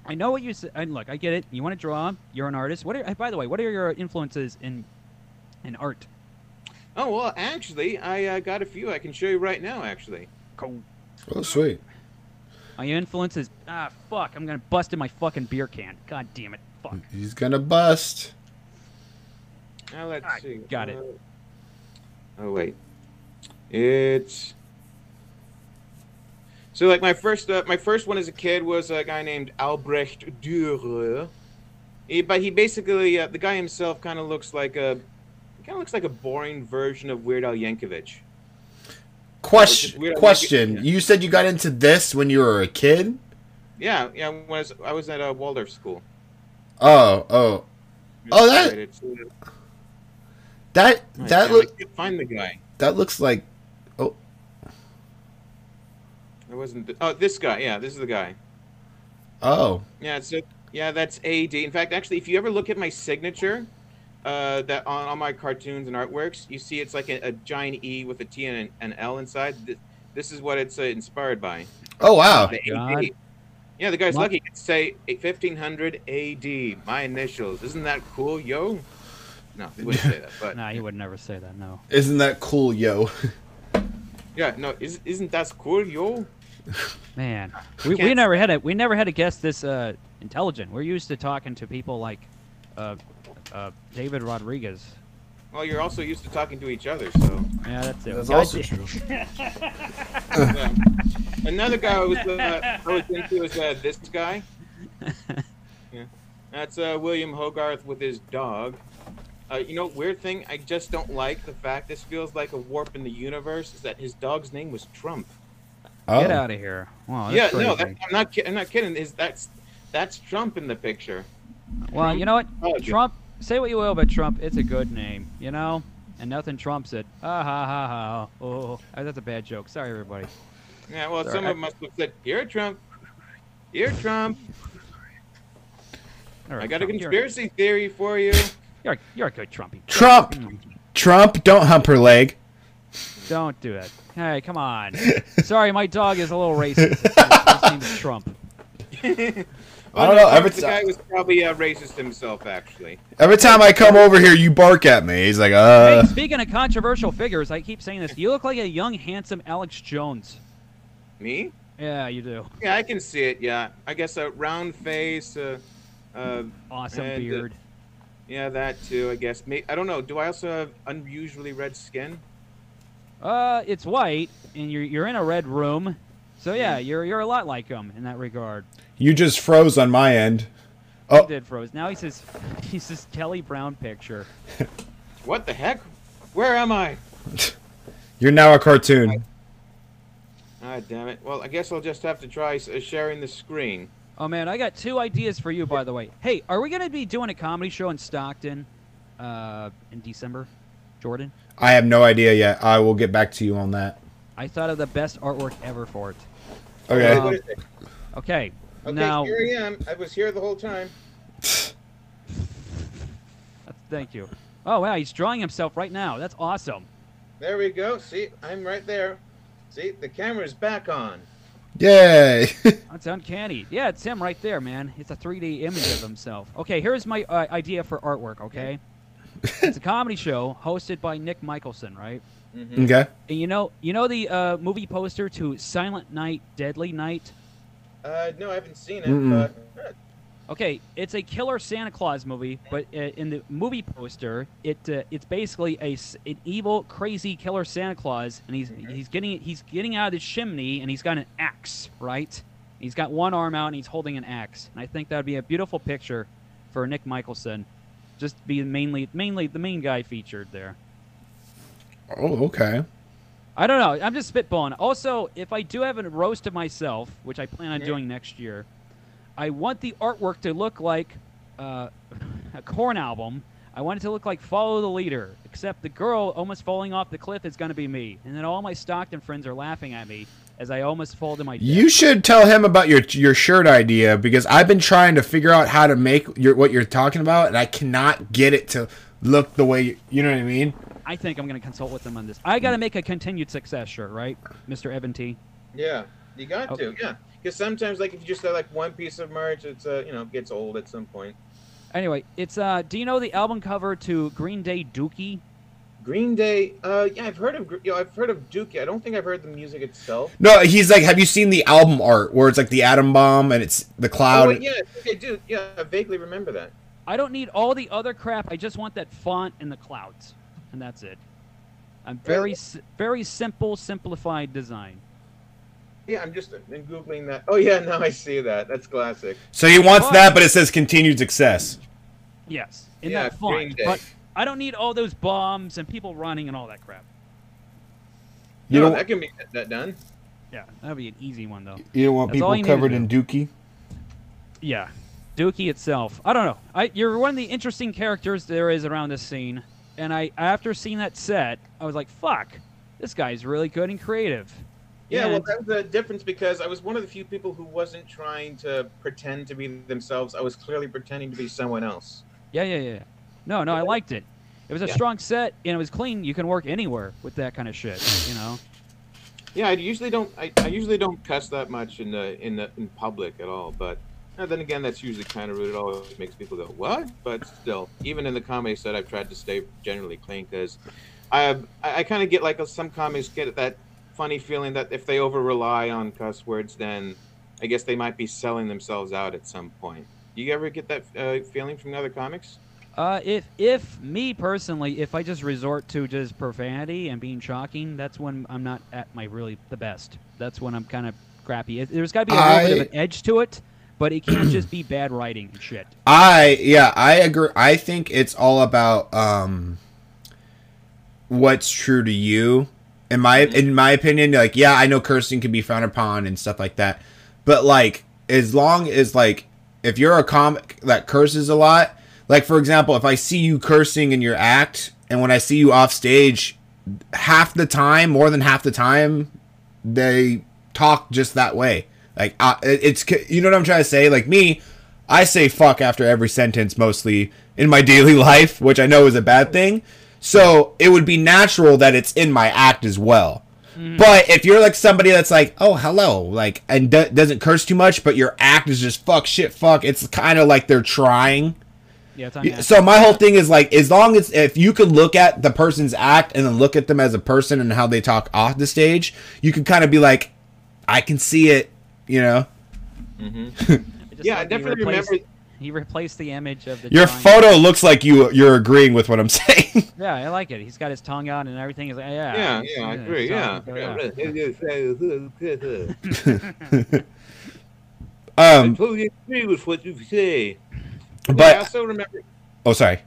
[SPEAKER 2] I know what you said. And look, I get it. You want to draw. You're an artist. What are? By the way, what are your influences in in art?
[SPEAKER 3] Oh well, actually, I uh, got a few. I can show you right now. Actually,
[SPEAKER 2] Cool.
[SPEAKER 1] Oh, sweet.
[SPEAKER 2] My influences. Ah, fuck! I'm gonna bust in my fucking beer can. God damn it! Fuck.
[SPEAKER 1] He's gonna bust.
[SPEAKER 3] now let's
[SPEAKER 2] Ah,
[SPEAKER 3] see.
[SPEAKER 2] got it.
[SPEAKER 3] Uh, oh wait, it's. So like my first uh, my first one as a kid was a guy named Albrecht Dürer. He, but he basically uh, the guy himself kind of looks like a kind of looks like a boring version of Weird Al Yankovic.
[SPEAKER 1] Question.
[SPEAKER 3] Weird-
[SPEAKER 1] Question.
[SPEAKER 3] yeah.
[SPEAKER 1] You said you got into this when you were a kid.
[SPEAKER 3] Yeah, yeah. When I was, I was at a Waldorf school.
[SPEAKER 1] Oh, oh, Oh, that-
[SPEAKER 3] uh,
[SPEAKER 1] that that
[SPEAKER 3] damn,
[SPEAKER 1] look
[SPEAKER 3] find the guy.
[SPEAKER 1] that looks like.
[SPEAKER 3] It wasn't. The, oh, this guy. Yeah, this is the guy.
[SPEAKER 1] Oh,
[SPEAKER 3] Yeah, so yeah, that's AD. In fact, actually, if you ever look at my signature, uh, that on all my cartoons and artworks, you see it's like a, a giant E with a T and an, an L inside. This, this is what it's uh, inspired by.
[SPEAKER 1] oh wow.
[SPEAKER 3] The Yeah, the guy's
[SPEAKER 2] What?
[SPEAKER 3] lucky. It say 1500 AD. My initials. Isn't that cool, yo? No, he wouldn't say that. *laughs* But
[SPEAKER 2] Nah, he would never say that. No.
[SPEAKER 1] Isn't that cool, yo? *laughs*
[SPEAKER 3] yeah, no, is, isn't that cool, yo?
[SPEAKER 2] Man, we, we never had a we never had a guest this uh, intelligent. We're used to talking to people like uh, uh, David Rodriguez.
[SPEAKER 3] Well, you're also used to talking to each other, so.
[SPEAKER 2] Yeah, that's it.
[SPEAKER 1] That's
[SPEAKER 2] God
[SPEAKER 1] also
[SPEAKER 2] da-
[SPEAKER 1] true. *laughs*
[SPEAKER 3] Yeah. Another guy I was uh, I was into is uh, this guy. *laughs* Yeah, that's uh, William Hogarth with his dog. Uh, you know, weird thing. I just don't like the fact this feels like a warp in the universe. Is that his dog's name was Trump?
[SPEAKER 1] Oh.
[SPEAKER 2] Get out of here! Wow,
[SPEAKER 3] yeah,
[SPEAKER 2] that's
[SPEAKER 3] no, that, I'm not. ki- I'm not kidding. Is that's that's Trump in the picture?
[SPEAKER 2] Well, you know what?
[SPEAKER 3] Oh, yeah.
[SPEAKER 2] Trump. Say what you will about Trump. It's a good name, you know, and nothing trumps it. Ah ha ha ha. Oh, uh, that's a bad joke. Sorry, everybody.
[SPEAKER 3] Yeah. Well,
[SPEAKER 2] Sorry,
[SPEAKER 3] some of them must have said, "Here, Trump. Here, Trump.
[SPEAKER 2] All right,
[SPEAKER 3] I got a
[SPEAKER 2] Trump, you're-
[SPEAKER 3] conspiracy theory for you."
[SPEAKER 2] You're, you're a good Trumpy.
[SPEAKER 1] Trump.
[SPEAKER 2] Mm,
[SPEAKER 1] Trump, don't hump her leg.
[SPEAKER 2] Don't do it. Hey, come on. Sorry, my dog is a little racist. His name is Trump.
[SPEAKER 3] Well,
[SPEAKER 1] don't know, every
[SPEAKER 3] the
[SPEAKER 1] ti-
[SPEAKER 3] guy was probably uh, racist himself, actually.
[SPEAKER 1] Every time I come over here, you bark at me. He's like, uh.
[SPEAKER 2] Hey,
[SPEAKER 1] uh.
[SPEAKER 2] speaking of controversial figures, I keep saying this. You look like a young, handsome Alex Jones.
[SPEAKER 3] Me?
[SPEAKER 2] Yeah, you do.
[SPEAKER 3] Yeah, I can see it. Yeah, I guess a round face. Uh, uh,
[SPEAKER 2] Awesome
[SPEAKER 3] And, uh,
[SPEAKER 2] beard.
[SPEAKER 3] yeah, that too. I guess. May- I don't know. Do I also have unusually red skin?
[SPEAKER 2] Uh, it's white, and you're you're in a red room, so yeah, you're you're a lot like him in that regard.
[SPEAKER 1] You just froze on my end.
[SPEAKER 2] He
[SPEAKER 1] Oh,
[SPEAKER 2] did froze. Now he says *laughs* he says Kelly Brown picture. *laughs*
[SPEAKER 3] What the heck? Where am I? *laughs*
[SPEAKER 1] you're now a cartoon.
[SPEAKER 3] Ah, damn it. Well, I guess I'll just have to try uh, sharing the screen.
[SPEAKER 2] Oh man, I got two ideas for you, by the way. Hey, are we gonna be doing a comedy show in Stockton, uh, in December, Jordan?
[SPEAKER 1] I have no idea yet. I will get back to you on that.
[SPEAKER 2] I thought of the best artwork ever for it.
[SPEAKER 1] Okay.
[SPEAKER 2] Um,
[SPEAKER 3] What is it?
[SPEAKER 2] Okay,
[SPEAKER 3] Okay,
[SPEAKER 2] now
[SPEAKER 3] here I am. I was here the whole time.
[SPEAKER 2] thank you. Oh wow, he's drawing himself right now. That's awesome.
[SPEAKER 3] There we go. See, I'm right there. See, the camera's back on.
[SPEAKER 1] Yay. *laughs*
[SPEAKER 2] That's uncanny. Yeah, it's him right there, man. It's a 3D image of himself. Okay, here's my uh, idea for artwork. Okay, *laughs* it's a comedy show hosted by Nick Michelson, right?
[SPEAKER 3] Mm-hmm.
[SPEAKER 1] okay.
[SPEAKER 2] And you know, you know the uh, movie poster to Silent Night, Deadly Night.
[SPEAKER 3] Uh, no, I haven't seen it.
[SPEAKER 1] Mm-mm.
[SPEAKER 3] But uh,
[SPEAKER 2] Okay, it's a killer Santa Claus movie, but uh, in the movie poster, it uh, it's basically a s- an evil, crazy killer Santa Claus, and he's
[SPEAKER 3] Mhm.
[SPEAKER 2] he's getting he's getting out of the chimney, and he's got an axe, right? He's got one arm out, and he's holding an axe, and I think that would be a beautiful picture for Nick Michelson, just be mainly mainly the main guy featured there.
[SPEAKER 1] Oh, okay.
[SPEAKER 2] I don't know. I'm just spitballing. Also, if I do have a roast of myself, which I plan on
[SPEAKER 3] Yeah.
[SPEAKER 2] doing next year, I want the artwork to look like uh, *laughs* a Korn album. I want it to look like Follow the Leader, except the girl almost falling off the cliff is going to be me. And then all my Stockton friends are laughing at me as I almost fall to my death.
[SPEAKER 1] You should tell him about your your shirt idea because I've been trying to figure out how to make your what you're talking about, and I cannot get it to look the way you, you know what I mean.
[SPEAKER 2] I think I'm going to consult with them on this. I got to make a continued success shirt, right, Mr. Evan T?
[SPEAKER 3] Yeah, you got
[SPEAKER 2] Okay.
[SPEAKER 3] to. Yeah, because sometimes like if you just have like one piece of merch, it's uh you know gets old at some point.
[SPEAKER 2] Anyway, it's uh do you know the album cover to Green Day Dookie?
[SPEAKER 3] Green Day. Uh, yeah, I've heard of. Gr- You know, I've heard of Dookie. I don't think I've heard the music itself.
[SPEAKER 1] No, he's like, have you seen the album art where it's like the atom bomb and it's the cloud?
[SPEAKER 3] Oh, yeah, I think I do. Yeah, I vaguely remember that.
[SPEAKER 2] I don't need all the other crap. I just want that font and the clouds, and that's it. I'm very
[SPEAKER 3] Really?
[SPEAKER 2] s- very simple, simplified design.
[SPEAKER 3] Yeah, I'm just uh, googling that. Oh yeah, *laughs* now I see that. That's classic.
[SPEAKER 1] So he wants
[SPEAKER 2] But-
[SPEAKER 1] that, but it says continued success.
[SPEAKER 2] Yes, in
[SPEAKER 3] Yeah,
[SPEAKER 2] that
[SPEAKER 3] Green
[SPEAKER 2] font.
[SPEAKER 3] Day.
[SPEAKER 2] But I don't need all those bombs and people running and all that crap.
[SPEAKER 1] You
[SPEAKER 3] no,
[SPEAKER 1] don't-
[SPEAKER 3] that can be that done.
[SPEAKER 2] Yeah, that'd be an easy one though.
[SPEAKER 1] You don't want
[SPEAKER 2] That's
[SPEAKER 1] people
[SPEAKER 2] you need to
[SPEAKER 1] covered in dookie.
[SPEAKER 2] Yeah, Dookie itself. I don't know. I you're one of the interesting characters there is around this scene, and I after seeing that set, I was like, "Fuck, this guy's really good and creative."
[SPEAKER 3] Yeah, well,
[SPEAKER 2] And-
[SPEAKER 3] that was the difference because I was one of the few people who wasn't trying to pretend to be themselves. I was clearly pretending to be someone else.
[SPEAKER 2] Yeah, yeah, yeah. No, no, I liked it. It was a
[SPEAKER 3] Yeah.
[SPEAKER 2] strong set and it was clean. You can work anywhere with that kind of shit, you know.
[SPEAKER 3] Yeah, I usually don't. I, I usually don't cuss that much in the in the in public at all. But then again, that's usually kind of rude. It always makes people go, "What?" But still, even in the comedy set, I've tried to stay generally clean because I I, I kind of get like some comics get that funny feeling that if they over rely on cuss words, then I guess they might be selling themselves out at some point. Do you ever get that uh, feeling from other comics?
[SPEAKER 2] Uh, if if me personally, if I just resort to just profanity and being shocking, that's when I'm not at my really the best. That's when I'm kind of crappy. There's got to be a little bit of an edge to it, but it can't just be bad writing and shit.
[SPEAKER 1] I yeah, I agree. I think it's all about um what's true to you. In my in my opinion, like yeah, I know cursing can be frowned upon and stuff like that. But like as long as like if you're a comic that curses a lot, like for example, if I see you cursing in your act and when I see you off stage, half the time, more than half the time, they talk just that way. Like uh, it- it's you know what I'm trying to say. Like me, I say fuck after every sentence mostly in my *laughs* daily life, which I know is a bad thing. So it would be natural that it's in my act as well. But if you're like somebody that's like, oh hello, like and do- doesn't curse too much, but your act is just fuck shit fuck, it's kind of like they're trying.
[SPEAKER 2] Yeah,
[SPEAKER 1] Yeah. So my whole thing is like, as long as if you can look at the person's act and then look at them as a person and how they talk off the stage, you can kind of be like, I can see it, you know.
[SPEAKER 3] Mm-hmm. *laughs*
[SPEAKER 2] I
[SPEAKER 3] Yeah, I
[SPEAKER 2] like he
[SPEAKER 3] definitely
[SPEAKER 2] replaced-
[SPEAKER 3] remember.
[SPEAKER 2] He replaced the image of the
[SPEAKER 1] Your
[SPEAKER 2] drawing.
[SPEAKER 1] photo looks like you you're agreeing with what I'm *laughs* saying.
[SPEAKER 2] Yeah, I like it. He's got his tongue out and everything. Is like, yeah,
[SPEAKER 3] Yeah, yeah, I agree. Yeah.
[SPEAKER 2] all-
[SPEAKER 3] I
[SPEAKER 1] um,
[SPEAKER 3] totally agree with what you say. But I also remember
[SPEAKER 1] oh, sorry.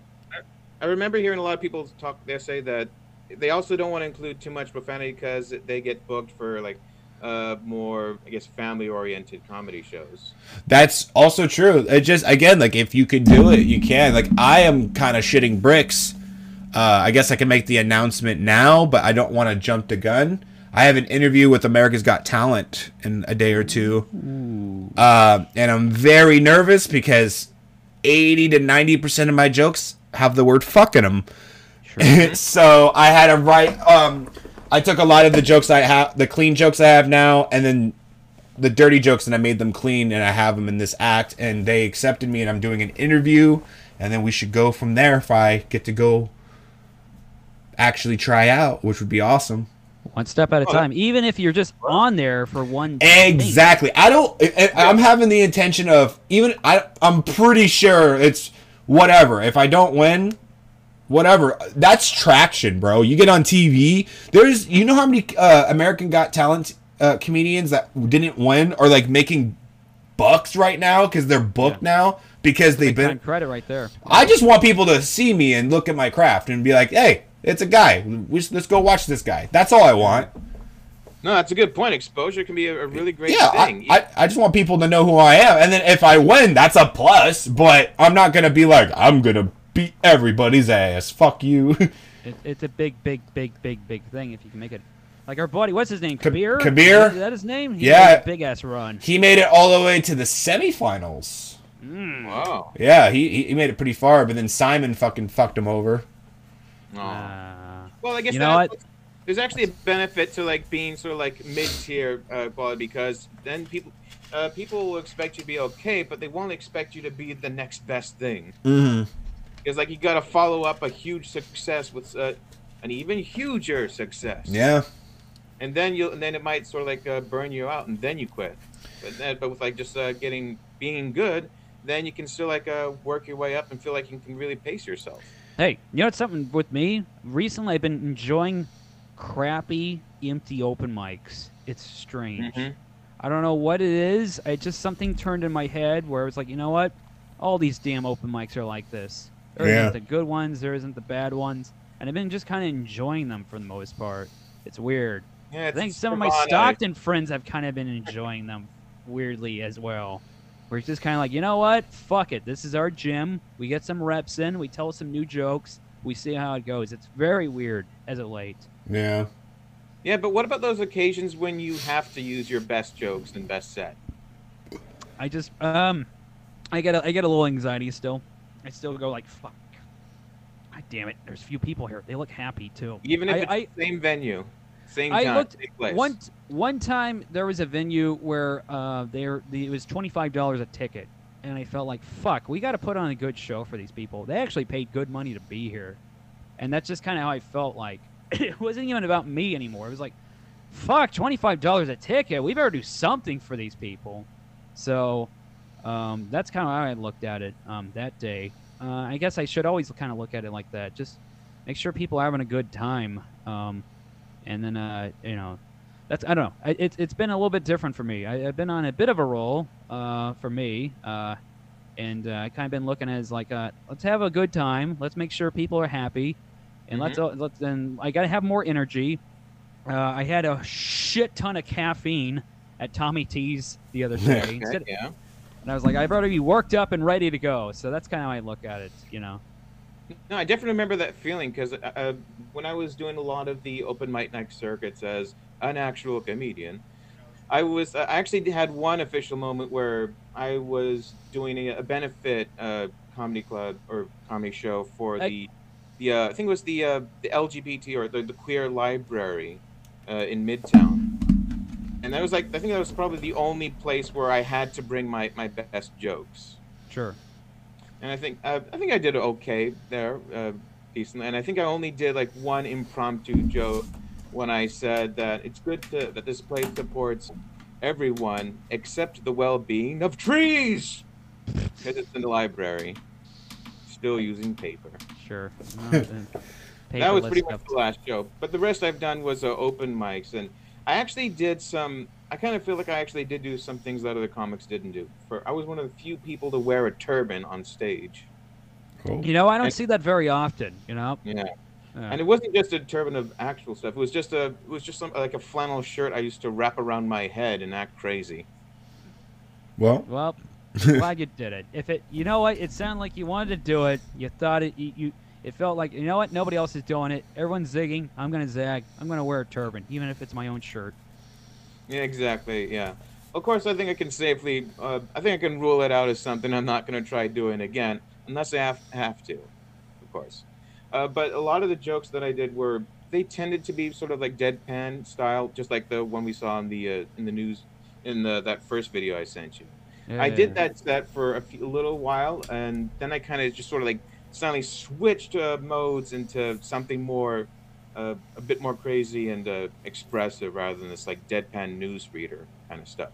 [SPEAKER 3] I remember hearing a lot of people talk. They say that they also don't want to include too much profanity because they get booked for like uh, more, I guess, family-oriented comedy shows.
[SPEAKER 1] That's also true. It just again, like if you can do it, you can. Like I am kind of shitting bricks. Uh, I guess I can make the announcement now, but I don't want to jump the gun. I have an interview with America's Got Talent in a day or two, uh, and I'm very nervous because eighty to ninety percent of my jokes have the word "fuck" in them.
[SPEAKER 2] Sure. *laughs*
[SPEAKER 1] so I had to write. Um, I took a lot of the jokes I have, the clean jokes I have now, and then the dirty jokes, and I made them clean, and I have them in this act, and they accepted me, and I'm doing an interview, and then we should go from there if I get to go actually try out, which would be awesome.
[SPEAKER 2] One step at a
[SPEAKER 3] Oh,
[SPEAKER 2] time. Even if you're just on there for one. thing.
[SPEAKER 1] Exactly. I don't. I, I'm having the intention of even. I. I'm pretty sure it's whatever. If I don't win, whatever. That's traction, bro. You get on TV. There's. You know how many uh, American Got Talent uh, comedians that didn't win are like making bucks right now because they're booked now because they've been.
[SPEAKER 2] credit right there.
[SPEAKER 1] I just want people to see me and look at my craft and be like, hey. It's a guy. We should, let's go watch this guy. That's all I want.
[SPEAKER 3] No, that's a good point. Exposure can be a, a really great
[SPEAKER 1] yeah, I,
[SPEAKER 3] thing.
[SPEAKER 1] I, I just want people to know who I am, and then if I win, that's a plus. But I'm not gonna be like I'm gonna beat everybody's ass. Fuck you. *laughs*
[SPEAKER 2] It, it's a big, big, big, big, big thing if you can make it. Like our buddy, what's his name? Kabir.
[SPEAKER 1] Kabir?
[SPEAKER 2] Is that his name? He
[SPEAKER 1] Yeah.
[SPEAKER 2] big ass run.
[SPEAKER 1] he made it all the way to the semifinals.
[SPEAKER 2] Mm.
[SPEAKER 3] Wow.
[SPEAKER 1] Yeah, he he- he made it pretty far, but then Simon fucking fucked him over.
[SPEAKER 3] Aw.
[SPEAKER 2] Uh,
[SPEAKER 3] Well, I guess
[SPEAKER 2] You know
[SPEAKER 3] that-
[SPEAKER 2] what?
[SPEAKER 3] There's actually a benefit to like being sort of like mid-tier uh, quality because then people uh, people will expect you to be okay, but they won't expect you to be the next best thing.
[SPEAKER 1] Mm-hmm.
[SPEAKER 3] Because like you got to follow up a huge success with uh, an even huger success.
[SPEAKER 1] Yeah.
[SPEAKER 3] And then you will and then it might sort of like uh, burn you out, and then you quit. But then, but with like just uh, getting being good, then you can still like uh, work your way up and feel like you can really pace yourself.
[SPEAKER 2] Hey, you know what's something with me? Recently, I've been enjoying crappy, empty open mics. It's strange.
[SPEAKER 3] Mhm.
[SPEAKER 2] I don't know what it is. I just something turned in my head where I was like, you know what? All these damn open mics are like this. There
[SPEAKER 1] Yeah.
[SPEAKER 2] not the good ones. There isn't the bad ones. And I've been just kind of enjoying them for the most part. It's weird.
[SPEAKER 3] Yeah,
[SPEAKER 2] I think some of my Stockton friends have kind of been enjoying them weirdly as well. Where it's just kind of like, you know what? Fuck it. This is our gym. We get some reps in. We tell some new jokes. We see how it goes. It's very weird as of late.
[SPEAKER 1] Yeah.
[SPEAKER 3] Yeah, but what about those occasions when you have to use your best jokes and best set?
[SPEAKER 2] I just um, I get a, I get a little anxiety still. I still go like, fuck. God damn it. There's a few people here. They look happy too.
[SPEAKER 3] Even if
[SPEAKER 2] I-
[SPEAKER 3] it's
[SPEAKER 2] I-
[SPEAKER 3] the same venue, same
[SPEAKER 2] I
[SPEAKER 3] time,
[SPEAKER 2] looked. One one time there was a venue where uh there the, it was twenty five dollars a ticket, and I felt like fuck, we got to put on a good show for these people. They actually paid good money to be here, and that's just kind of how I felt. Like *clears throat* it wasn't even about me anymore. It was like, fuck, twenty five dollars a ticket. We better do something for these people. So um, that's kind of how I looked at it um, that day. Uh, I guess I should always kind of look at it like that. Just make sure people are having a good time. Um, and then uh, you know that's I don't know. I, it's it's been a little bit different for me. I, I've been on a bit of a roll uh, for me, uh, and uh, I kind of been looking as like uh, let's have a good time. Let's make sure people are happy, and let's uh, let's then I got to have more energy. Uh, I had a shit ton of caffeine at Tommy T's the other day, *laughs*
[SPEAKER 3] Okay,
[SPEAKER 2] Instead-
[SPEAKER 3] yeah.
[SPEAKER 2] and I was like, I'd rather be worked up and ready to go. So that's kind of how I look at it, you know.
[SPEAKER 3] No, I definitely remember that feeling because uh, uh, when I was doing a lot of the open mic night circuits as an actual comedian, I was I actually had one official moment where I was doing a, a benefit uh, comedy club or comedy show for
[SPEAKER 2] I-
[SPEAKER 3] the the uh, I think it was the uh, the LGBT or the, the queer library uh, in Midtown, and that was like I think that was probably the only place where I had to bring my my best jokes
[SPEAKER 2] Sure.
[SPEAKER 3] And I think uh, I think I did okay there, uh, decently. And I think I only did like one impromptu joke when I said that it's good to, that this place supports everyone except the well-being of trees because it's in the library, still using paper.
[SPEAKER 2] Sure. *laughs* No,
[SPEAKER 3] that was pretty much the last joke. But the rest I've done was uh, open mics, and I actually did some. I kind of feel like I actually did do some things that other comics didn't do. For I was one of the few people to wear a turban on stage.
[SPEAKER 1] Cool.
[SPEAKER 2] You know, I don't
[SPEAKER 3] And-
[SPEAKER 2] see that very often. You know.
[SPEAKER 3] Yeah.
[SPEAKER 2] Yeah.
[SPEAKER 3] And it wasn't just a turban of actual stuff. It was just a it was just some, like a flannel shirt I used to wrap around my head and act crazy.
[SPEAKER 1] Well,
[SPEAKER 2] Well, *laughs* glad you did it. If it, you know what, it sounded like you wanted to do it. You thought it, you, you it felt like you know what, nobody else is doing it. Everyone's zigging. I'm gonna zag. I'm gonna wear a turban, even if it's my own shirt.
[SPEAKER 3] Yeah, exactly. Yeah. Of course, I think I can safely. Uh, I think I can rule it out as something I'm not going to try doing again, unless I have have to, of course. Uh, but a lot of the jokes that I did were they tended to be sort of like deadpan style, just like the one we saw in the uh, in the news in the that first video I sent you. I did
[SPEAKER 2] Yeah.
[SPEAKER 3] that set for a, few, a little while, and then I kind of just sort of like suddenly switched uh, modes into something more, uh, a bit more crazy and uh, expressive rather than this like deadpan newsreader kind of stuff.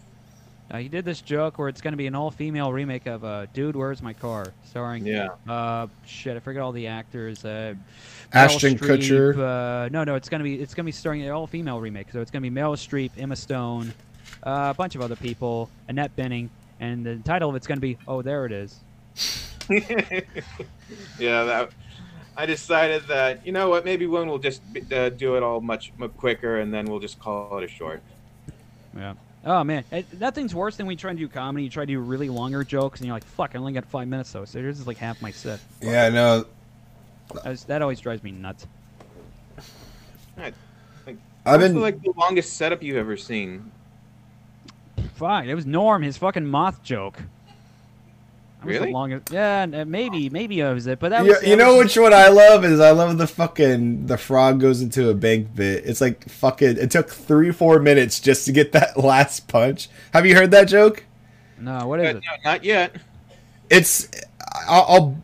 [SPEAKER 2] Uh, he did this joke where it's gonna be an all-female remake of uh, "Dude, Where's My Car," starring
[SPEAKER 3] Yeah.
[SPEAKER 2] uh shit, I forget all the actors. Uh,
[SPEAKER 1] Ashton
[SPEAKER 2] Streep,
[SPEAKER 1] Kutcher.
[SPEAKER 2] Uh, no, no, it's gonna be it's gonna be starring an all-female remake. So it's gonna be Meryl Streep, Emma Stone, uh, a bunch of other people, Annette Bening, and the title of it's gonna be "Oh, there it is." *laughs*
[SPEAKER 3] yeah, that. I decided that you know what, maybe one will just uh, do it all much, much quicker, and then we'll just call it a short.
[SPEAKER 2] Yeah. Oh man, it, nothing's worse than when you try to do comedy. You try to do really longer jokes, and you're like, "Fuck, I only got five minutes though." So this is like half my set.
[SPEAKER 1] yeah, no.
[SPEAKER 2] That, was- that always drives me nuts.
[SPEAKER 3] Like,
[SPEAKER 1] I've been
[SPEAKER 3] like the longest setup you've ever seen?
[SPEAKER 2] Fine. It was Norm, his fucking moth joke. That was the
[SPEAKER 3] Really?
[SPEAKER 2] longest. Yeah, uh, maybe, maybe it was it, but that
[SPEAKER 1] You,
[SPEAKER 2] was.
[SPEAKER 1] you
[SPEAKER 2] that
[SPEAKER 1] know which one I love is I love the fucking the frog goes into a bank bit. It's like fucking. It took three four minutes just to get that *laughs* last punch. Have you heard that joke?
[SPEAKER 2] No, what
[SPEAKER 3] Uh,
[SPEAKER 2] is
[SPEAKER 3] no,
[SPEAKER 2] it?
[SPEAKER 3] not yet.
[SPEAKER 1] It's I'll, I'll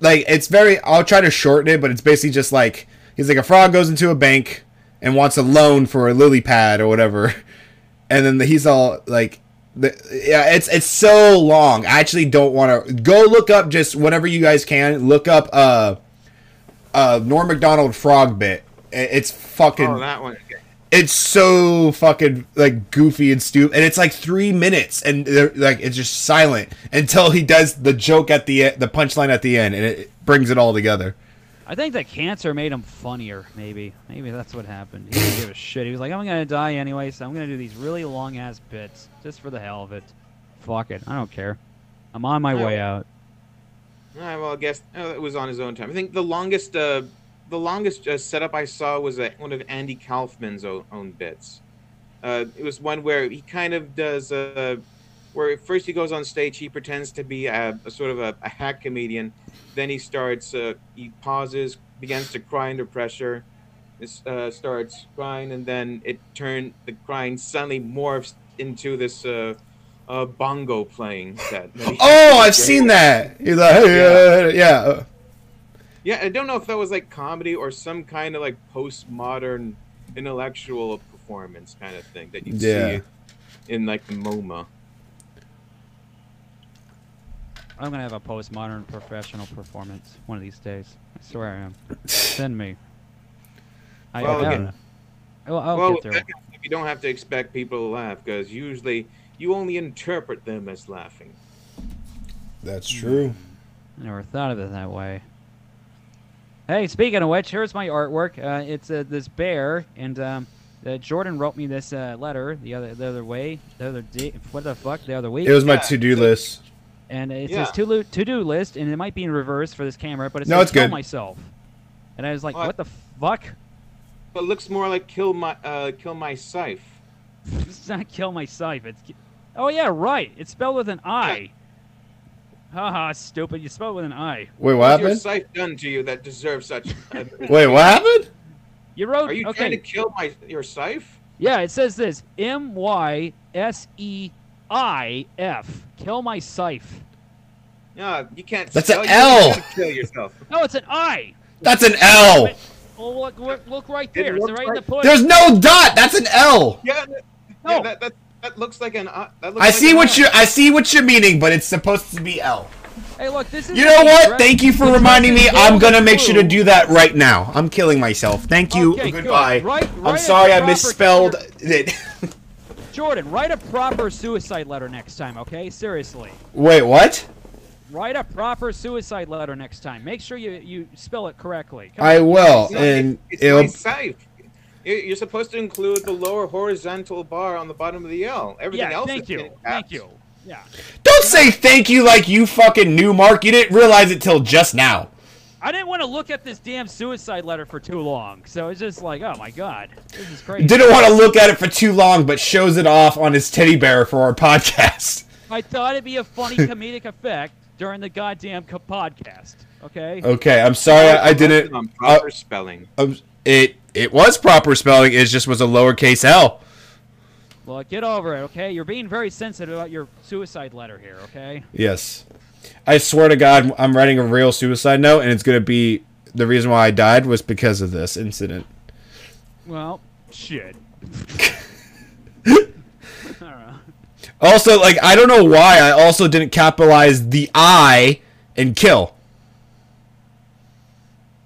[SPEAKER 1] like it's very. I'll try to shorten it, but it's basically just like he's like a frog goes into a bank and wants a loan for a lily pad or whatever, *laughs* and then he's all like. The, yeah, it's it's so long. I actually don't want to go look up just whenever you guys can look up uh uh Norm Macdonald frog bit. It's fucking
[SPEAKER 3] Oh, that one. Okay.
[SPEAKER 1] it's so fucking like goofy and stupid and it's like three minutes and they're like it's just silent until he does the joke at the the punchline at the end and it brings it all together
[SPEAKER 2] I think that cancer made him funnier. Maybe, maybe that's what happened. He didn't give a shit. He was like, "I'm gonna die anyway, so I'm gonna do these really long ass bits just for the hell of it. Fuck it, I don't care. I'm on my way out."
[SPEAKER 3] All right, well, I guess uh, it was on his own time. I think the longest, uh, the longest uh, setup I saw was uh, one of Andy Kaufman's own, own bits. Uh, it was one where he kind of does, uh, where first he goes on stage, he pretends to be a, a sort of a, a hack comedian. Then he starts, uh, he pauses, begins to cry under pressure, this, uh, starts crying, and then it turned the crying suddenly morphs into this uh, uh, bongo playing set. *laughs*
[SPEAKER 1] oh i've *laughs* seen that he's like hey, yeah, yeah.
[SPEAKER 3] Yeah, I don't know if that was like comedy or some kind of like postmodern intellectual performance kind of thing that you
[SPEAKER 1] Yeah.
[SPEAKER 3] see in like the MoMA.
[SPEAKER 2] I'm gonna have a postmodern professional performance one of these days. I swear I am. Send me. I,
[SPEAKER 3] Well,
[SPEAKER 2] I,
[SPEAKER 3] again-
[SPEAKER 2] I'll, I'll
[SPEAKER 3] well,
[SPEAKER 2] get there.
[SPEAKER 3] you don't have to expect people to laugh because usually you only interpret them as laughing.
[SPEAKER 1] that's true
[SPEAKER 2] I never thought of it that way. Hey, speaking of which, here's my artwork. Uh, it's uh, this bear, and um, uh, Jordan wrote me this uh, letter the other the other way, the other day. What the fuck? The other week.
[SPEAKER 1] it was my
[SPEAKER 3] Yeah.
[SPEAKER 1] to-do list
[SPEAKER 2] and it
[SPEAKER 3] Yeah.
[SPEAKER 2] says to lo- to do list, and it might be in reverse for this camera, but it
[SPEAKER 1] No, it's
[SPEAKER 2] kill
[SPEAKER 1] good.
[SPEAKER 2] myself. And I was like,
[SPEAKER 3] What?
[SPEAKER 2] what the fuck?
[SPEAKER 3] But it looks more like kill my uh, kill my scythe. *laughs*
[SPEAKER 2] It's not kill my scythe. It's oh yeah, right. It's spelled with an I. Haha, stupid. You spelled with an I.
[SPEAKER 1] wait what
[SPEAKER 3] What's your
[SPEAKER 1] happened
[SPEAKER 3] scythe done to you that deserves such? A, *laughs*
[SPEAKER 1] wait what happened
[SPEAKER 2] You wrote
[SPEAKER 3] Are you
[SPEAKER 2] okay.
[SPEAKER 3] trying to kill my your scythe?
[SPEAKER 2] Yeah, it says this M Y S E I F. Kill my scythe.
[SPEAKER 3] Yeah, you can't.
[SPEAKER 1] That's an
[SPEAKER 3] you
[SPEAKER 1] L.
[SPEAKER 3] gotta Kill yourself.
[SPEAKER 2] No, it's an I.
[SPEAKER 1] that's an l
[SPEAKER 2] Well, look, look, look right
[SPEAKER 3] It
[SPEAKER 2] there. It's
[SPEAKER 3] looks
[SPEAKER 2] right in the
[SPEAKER 3] like-
[SPEAKER 2] push.
[SPEAKER 1] there's no dot that's an l
[SPEAKER 3] Yeah, that,
[SPEAKER 2] No.
[SPEAKER 3] yeah, that, that that looks like an. Uh, that looks
[SPEAKER 1] i
[SPEAKER 3] like
[SPEAKER 1] see what
[SPEAKER 3] L.
[SPEAKER 1] you i see what you're meaning but it's supposed to be l
[SPEAKER 2] Hey, look, this is.
[SPEAKER 1] You know what?
[SPEAKER 2] direct-
[SPEAKER 1] Thank you for
[SPEAKER 2] the
[SPEAKER 1] reminding me. I'm gonna make sure to do that right now. I'm killing myself. Thank you.
[SPEAKER 2] Okay, good.
[SPEAKER 1] Goodbye.
[SPEAKER 2] Right-
[SPEAKER 1] I'm sorry I
[SPEAKER 2] the proper
[SPEAKER 1] misspelled it. *laughs*
[SPEAKER 2] Jordan, write a proper suicide letter next time, okay? Seriously.
[SPEAKER 1] Wait, what?
[SPEAKER 2] Write a proper suicide letter next time. Make sure you, you spell it correctly. Come
[SPEAKER 1] I
[SPEAKER 2] on.
[SPEAKER 1] will,
[SPEAKER 3] No,
[SPEAKER 1] and
[SPEAKER 3] it's, it's
[SPEAKER 1] it'll.
[SPEAKER 3] my scythe. You- You're supposed to include the lower horizontal bar on the bottom of the L. Everything
[SPEAKER 2] Yeah,
[SPEAKER 3] else
[SPEAKER 2] thank
[SPEAKER 3] is
[SPEAKER 2] you. Thank you. Yeah.
[SPEAKER 1] Don't say thank you like you fucking knew, Mark. You didn't realize it till just now.
[SPEAKER 2] I didn't want to look at this damn suicide letter for too long, so it's just like, oh my god, this is crazy.
[SPEAKER 1] Didn't want to look at it for too long, but shows it off on his teddy bear for our *laughs* podcast.
[SPEAKER 2] I thought it'd be a funny *laughs* comedic effect during the goddamn co- podcast. Okay.
[SPEAKER 1] Okay, I'm sorry I, I didn't.
[SPEAKER 3] On proper spelling.
[SPEAKER 1] Um, it it was proper spelling. It just was a lowercase l.
[SPEAKER 2] Well, get over it. Okay. You're being very sensitive about your suicide letter here. Okay.
[SPEAKER 1] Yes. I swear to God, I'm writing a real suicide note, and it's gonna be the reason why I died was because of this incident.
[SPEAKER 2] Well, shit. I don't know.
[SPEAKER 1] Also, like I don't know why I also didn't capitalize the I in kill.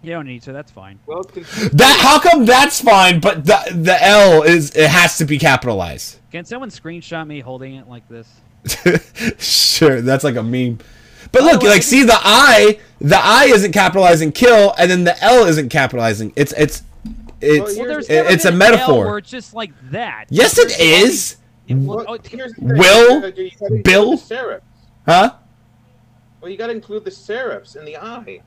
[SPEAKER 2] You don't need to. That's fine.
[SPEAKER 3] Well,
[SPEAKER 1] That how come that's fine, but the the L is it has to be capitalized.
[SPEAKER 2] Can someone screenshot me holding it like this? *laughs*
[SPEAKER 1] sure, that's like a meme. But look,
[SPEAKER 2] Oh,
[SPEAKER 1] like see the I, the I isn't capitalizing kill, and then the L isn't capitalizing. It's it's it's
[SPEAKER 3] Well,
[SPEAKER 2] Well,
[SPEAKER 1] it- it's a
[SPEAKER 2] been an L
[SPEAKER 1] metaphor.
[SPEAKER 2] where it's just like that.
[SPEAKER 1] yes, it is.
[SPEAKER 2] It- well,
[SPEAKER 3] well,
[SPEAKER 2] oh,
[SPEAKER 3] here's.
[SPEAKER 1] Will?
[SPEAKER 3] You gotta- you gotta include
[SPEAKER 1] Bill?
[SPEAKER 3] the.
[SPEAKER 1] Huh?
[SPEAKER 3] Well, you got to include the serifs in the I.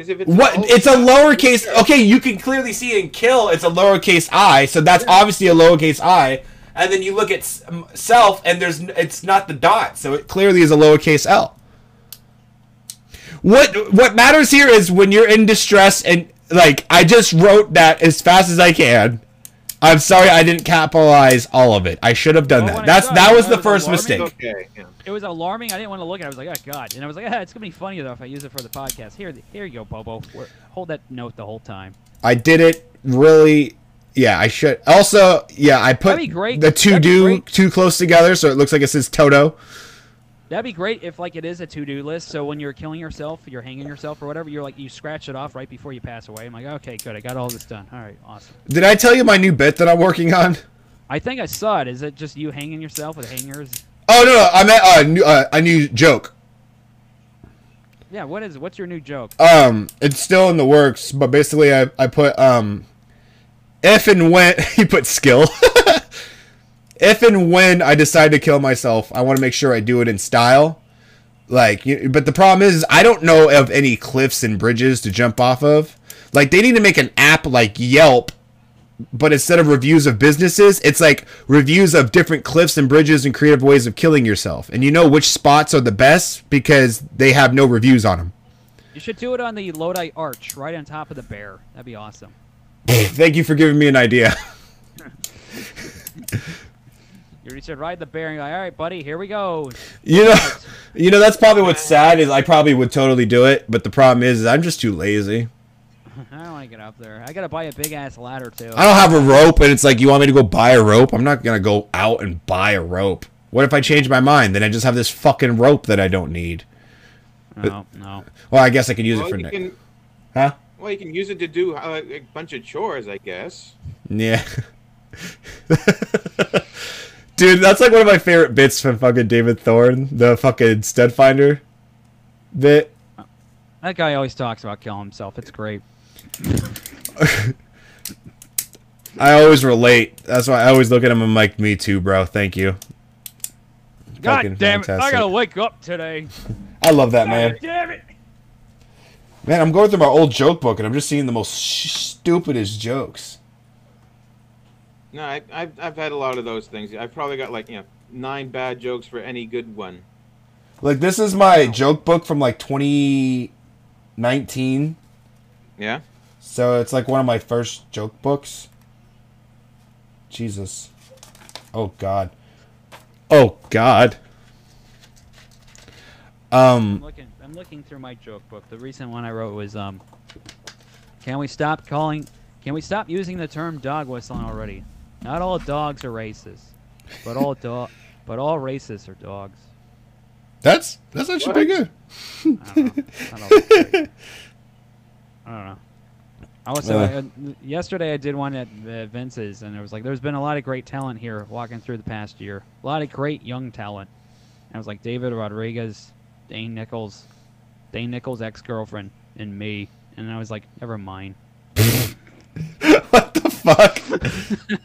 [SPEAKER 3] Because if it's
[SPEAKER 1] What? It's a lowercase. Okay, you can clearly see in kill. It's a lowercase i, so that's obviously a lowercase i. And then you look at self, and there's it's not the dot, so it clearly is a lowercase l. What what matters here is when you're in distress and like I just wrote that as fast as I can. I'm sorry I didn't capitalize all of it. I should have done
[SPEAKER 2] Well,
[SPEAKER 1] that. That's
[SPEAKER 2] saw
[SPEAKER 1] that was the first
[SPEAKER 2] alarming.
[SPEAKER 1] mistake.
[SPEAKER 3] Okay. Yeah.
[SPEAKER 2] It was alarming. I didn't want to look at it. I was like, oh, God. And I was like, yeah, it's going to be funny, though, if I use it for the podcast. Here, here you go, Bobo. We're- Hold that note the whole time.
[SPEAKER 1] I did it really. Yeah, I should. Also, yeah, I put
[SPEAKER 2] That'd be great.
[SPEAKER 1] the two do too close together, so it looks like it says Toto.
[SPEAKER 2] That'd be great if, like, it is a to-do list. So when you're killing yourself, you're hanging yourself or whatever, you're like, you scratch it off right before you pass away. I'm like, okay, good. I got all this done. All right, awesome.
[SPEAKER 1] Did I tell you my new bit that I'm working on?
[SPEAKER 2] I think I saw it. Is it just you hanging yourself with hangers?
[SPEAKER 1] Oh no, no I meant uh, new, uh, a new joke.
[SPEAKER 2] Yeah, what is What's your new joke?
[SPEAKER 1] Um, it's still in the works, but basically, I I put um, if and when *laughs* he put skill. *laughs* if and when I decide to kill myself, I want to make sure I do it in style. Like, but the problem is, I don't know of any cliffs and bridges to jump off of. Like, they need to make an app like Yelp, but instead of reviews of businesses, it's like reviews of different cliffs and bridges and creative ways of killing yourself. And you know which spots are the best because they have no reviews on them.
[SPEAKER 2] You should do it on the Lodi Arch, right on top of the bear. That'd be awesome.
[SPEAKER 1] Thank you for giving me an idea. *laughs*
[SPEAKER 2] You already said ride the bear. And you're like, all right, buddy, here we go.
[SPEAKER 1] You know, *laughs* you know that's probably what's sad is I probably would totally do it, but the problem is, is I'm just too lazy. *laughs*
[SPEAKER 2] I don't want to get up there. I gotta buy a big ass ladder too.
[SPEAKER 1] I don't have a rope, and it's like you want me to go buy a rope. I'm not gonna go out and buy a rope. What if I change my mind? Then I just have this fucking rope that I don't need.
[SPEAKER 2] No, no.
[SPEAKER 1] Well, I guess I could use
[SPEAKER 3] Well,
[SPEAKER 1] it for
[SPEAKER 3] you
[SPEAKER 1] next.
[SPEAKER 3] can,
[SPEAKER 1] Huh?
[SPEAKER 3] well, you can use it to do uh, a bunch of chores, I guess.
[SPEAKER 1] Yeah. *laughs* Dude, that's like one of my favorite bits from fucking David Thorne, the fucking stud finder bit.
[SPEAKER 2] That guy always talks about killing himself. It's great. *laughs*
[SPEAKER 1] I always relate. That's why I always look at him and I'm like, me too, bro. Thank you.
[SPEAKER 2] God
[SPEAKER 1] Fucking
[SPEAKER 2] damn it! I gotta wake up today.
[SPEAKER 1] I love that man.
[SPEAKER 2] God damn it!
[SPEAKER 1] Man, I'm going through my old joke book and I'm just seeing the most sh- stupidest jokes.
[SPEAKER 3] No, I, I've, I've had a lot of those things. I've probably got like, you know, nine bad jokes for any good one.
[SPEAKER 1] Like this is my joke book from like 2019.
[SPEAKER 3] Yeah?
[SPEAKER 1] So it's like one of my first joke books. Jesus. Oh god. Oh god.
[SPEAKER 2] I'm
[SPEAKER 1] Um
[SPEAKER 2] looking. I'm looking through my joke book. The recent one I wrote was um. Can we stop calling? Can we stop using the term dog whistling already? Not all dogs are racist, but all dog, but all racists are dogs.
[SPEAKER 1] that's that's actually pretty good.
[SPEAKER 2] I don't know. I don't know. *laughs* I don't know. Also,
[SPEAKER 1] Uh.
[SPEAKER 2] uh, yesterday I did one at uh, Vince's, and it was like, there's been a lot of great talent here walking through the past year. A lot of great young talent. And I was like, David Rodriguez, Dane Nichols, Dane Nichols' ex girlfriend, and me. And I was like, never mind. *laughs*
[SPEAKER 1] what the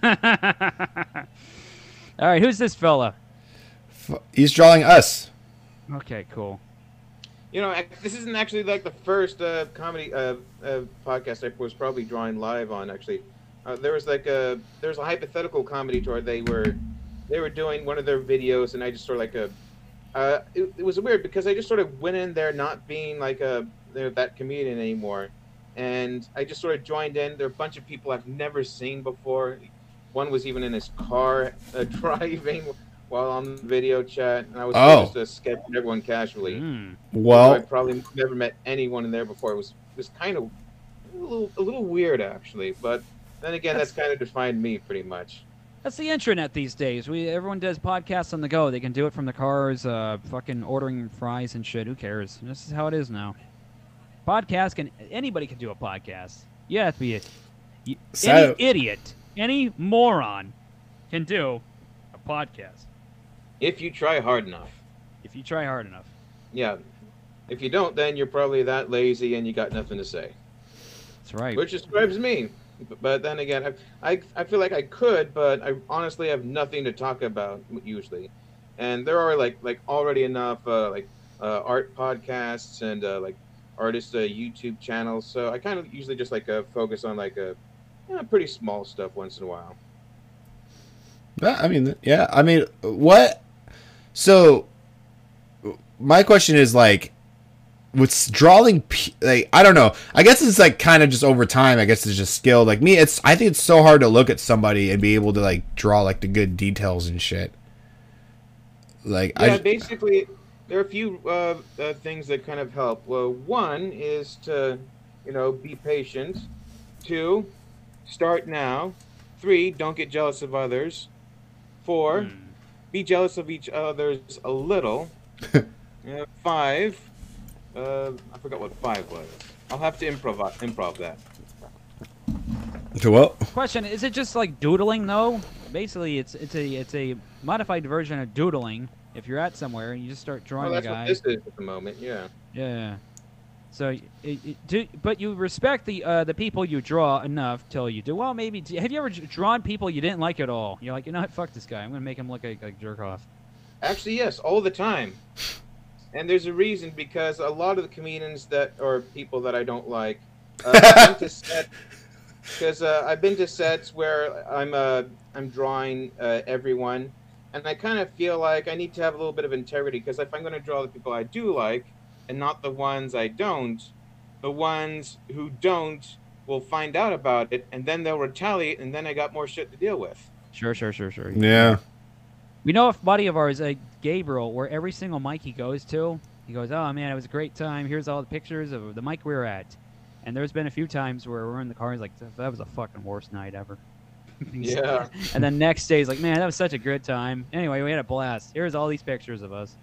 [SPEAKER 1] fuck? *laughs* *laughs*
[SPEAKER 2] All right, who's this fella?
[SPEAKER 1] F- He's drawing us.
[SPEAKER 2] Okay, cool.
[SPEAKER 3] You know, this isn't actually like the first uh, comedy uh, uh, podcast I was probably drawing live on. Actually, uh, there was like a there's a hypothetical comedy tour. They were they were doing one of their videos, and I just sort of like a uh, it, it was weird because I just sort of went in there not being like a you know, that comedian anymore, and I just sort of joined in. There are a bunch of people I've never seen before. One was even in his car uh, *laughs* driving while on the video chat, and I was
[SPEAKER 1] Oh.
[SPEAKER 3] just uh, sketching everyone casually. I
[SPEAKER 1] Well,
[SPEAKER 3] probably never met anyone in there before. It was it was kind of a little, a little weird actually, but then again, that's, kind of defined me pretty much.
[SPEAKER 2] That's the internet these days. We everyone does podcasts on the go. They can do it from the cars, uh, fucking ordering fries and shit. Who cares? This is how it is now. Podcast can anybody can do a podcast. You have to be a you,
[SPEAKER 1] So-
[SPEAKER 2] any idiot, any moron can do a podcast
[SPEAKER 3] If you try hard enough,
[SPEAKER 2] if you try hard enough.
[SPEAKER 3] yeah. If you don't, then you're probably that lazy and you got nothing to say,
[SPEAKER 2] That's right.
[SPEAKER 3] which describes me. B- But then again, I, I I feel like I could, but I honestly have nothing to talk about usually, and there are like like already enough uh, like uh, art podcasts and uh, like artists' uh, YouTube channels. So I kind of usually just like uh, focus on like a you know, pretty small stuff once in a while.
[SPEAKER 1] Yeah, I mean, yeah, I mean, what? So, my question is like, with drawing, like, I don't know. I guess it's like kind of just over time. I guess it's just skill. Like me, it's I think it's so hard to look at somebody and be able to like draw like the good details and shit. Like
[SPEAKER 3] Yeah,
[SPEAKER 1] I,
[SPEAKER 3] basically, there are a few uh, uh, things that kind of help. Well, one is to, you know, be patient. Two, start now. Three, don't get jealous of others. Four,
[SPEAKER 2] Hmm.
[SPEAKER 3] be jealous of each other's a little. *laughs* uh, five, uh, I forgot what five was. I'll have to improv improv that.
[SPEAKER 1] to what?
[SPEAKER 2] Question: Is it just like doodling though? Basically, it's it's a it's a modified version of doodling. If you're at somewhere and you just start drawing
[SPEAKER 3] Well,
[SPEAKER 2] a
[SPEAKER 3] that's what
[SPEAKER 2] guy,
[SPEAKER 3] this is at the moment. Yeah.
[SPEAKER 2] yeah. So, it, it, do, but you respect the uh, the people you draw enough till you do well. Maybe have you ever drawn people you didn't like at all? You're like, you know what, fuck this guy. I'm gonna make him look like like jerk off.
[SPEAKER 3] Actually, yes, all the time. And there's a reason because a lot of the comedians that or people that I don't like, uh, I've been to *laughs* set because uh, I've been to sets where I'm uh, I'm drawing uh, everyone, and I kind of feel like I need to have a little bit of integrity because if I'm going to draw the people I do like and not the ones I don't, the ones who don't will find out about it and then they'll retaliate and then I got more shit to deal with.
[SPEAKER 2] Sure, sure, sure, sure.
[SPEAKER 1] Yeah.
[SPEAKER 2] We know a buddy of ours, uh, Gabriel, where every single mic he goes to, he goes, "Oh man, it was a great time. Here's all the pictures of the mic we were at." And there's been a few times where we're in the car, he's like, "That was a fucking worst night ever."
[SPEAKER 3] Yeah. *laughs*
[SPEAKER 2] and then next day, he's like, "Man, that was such a good time. Anyway, we had a blast. Here's all these pictures of us."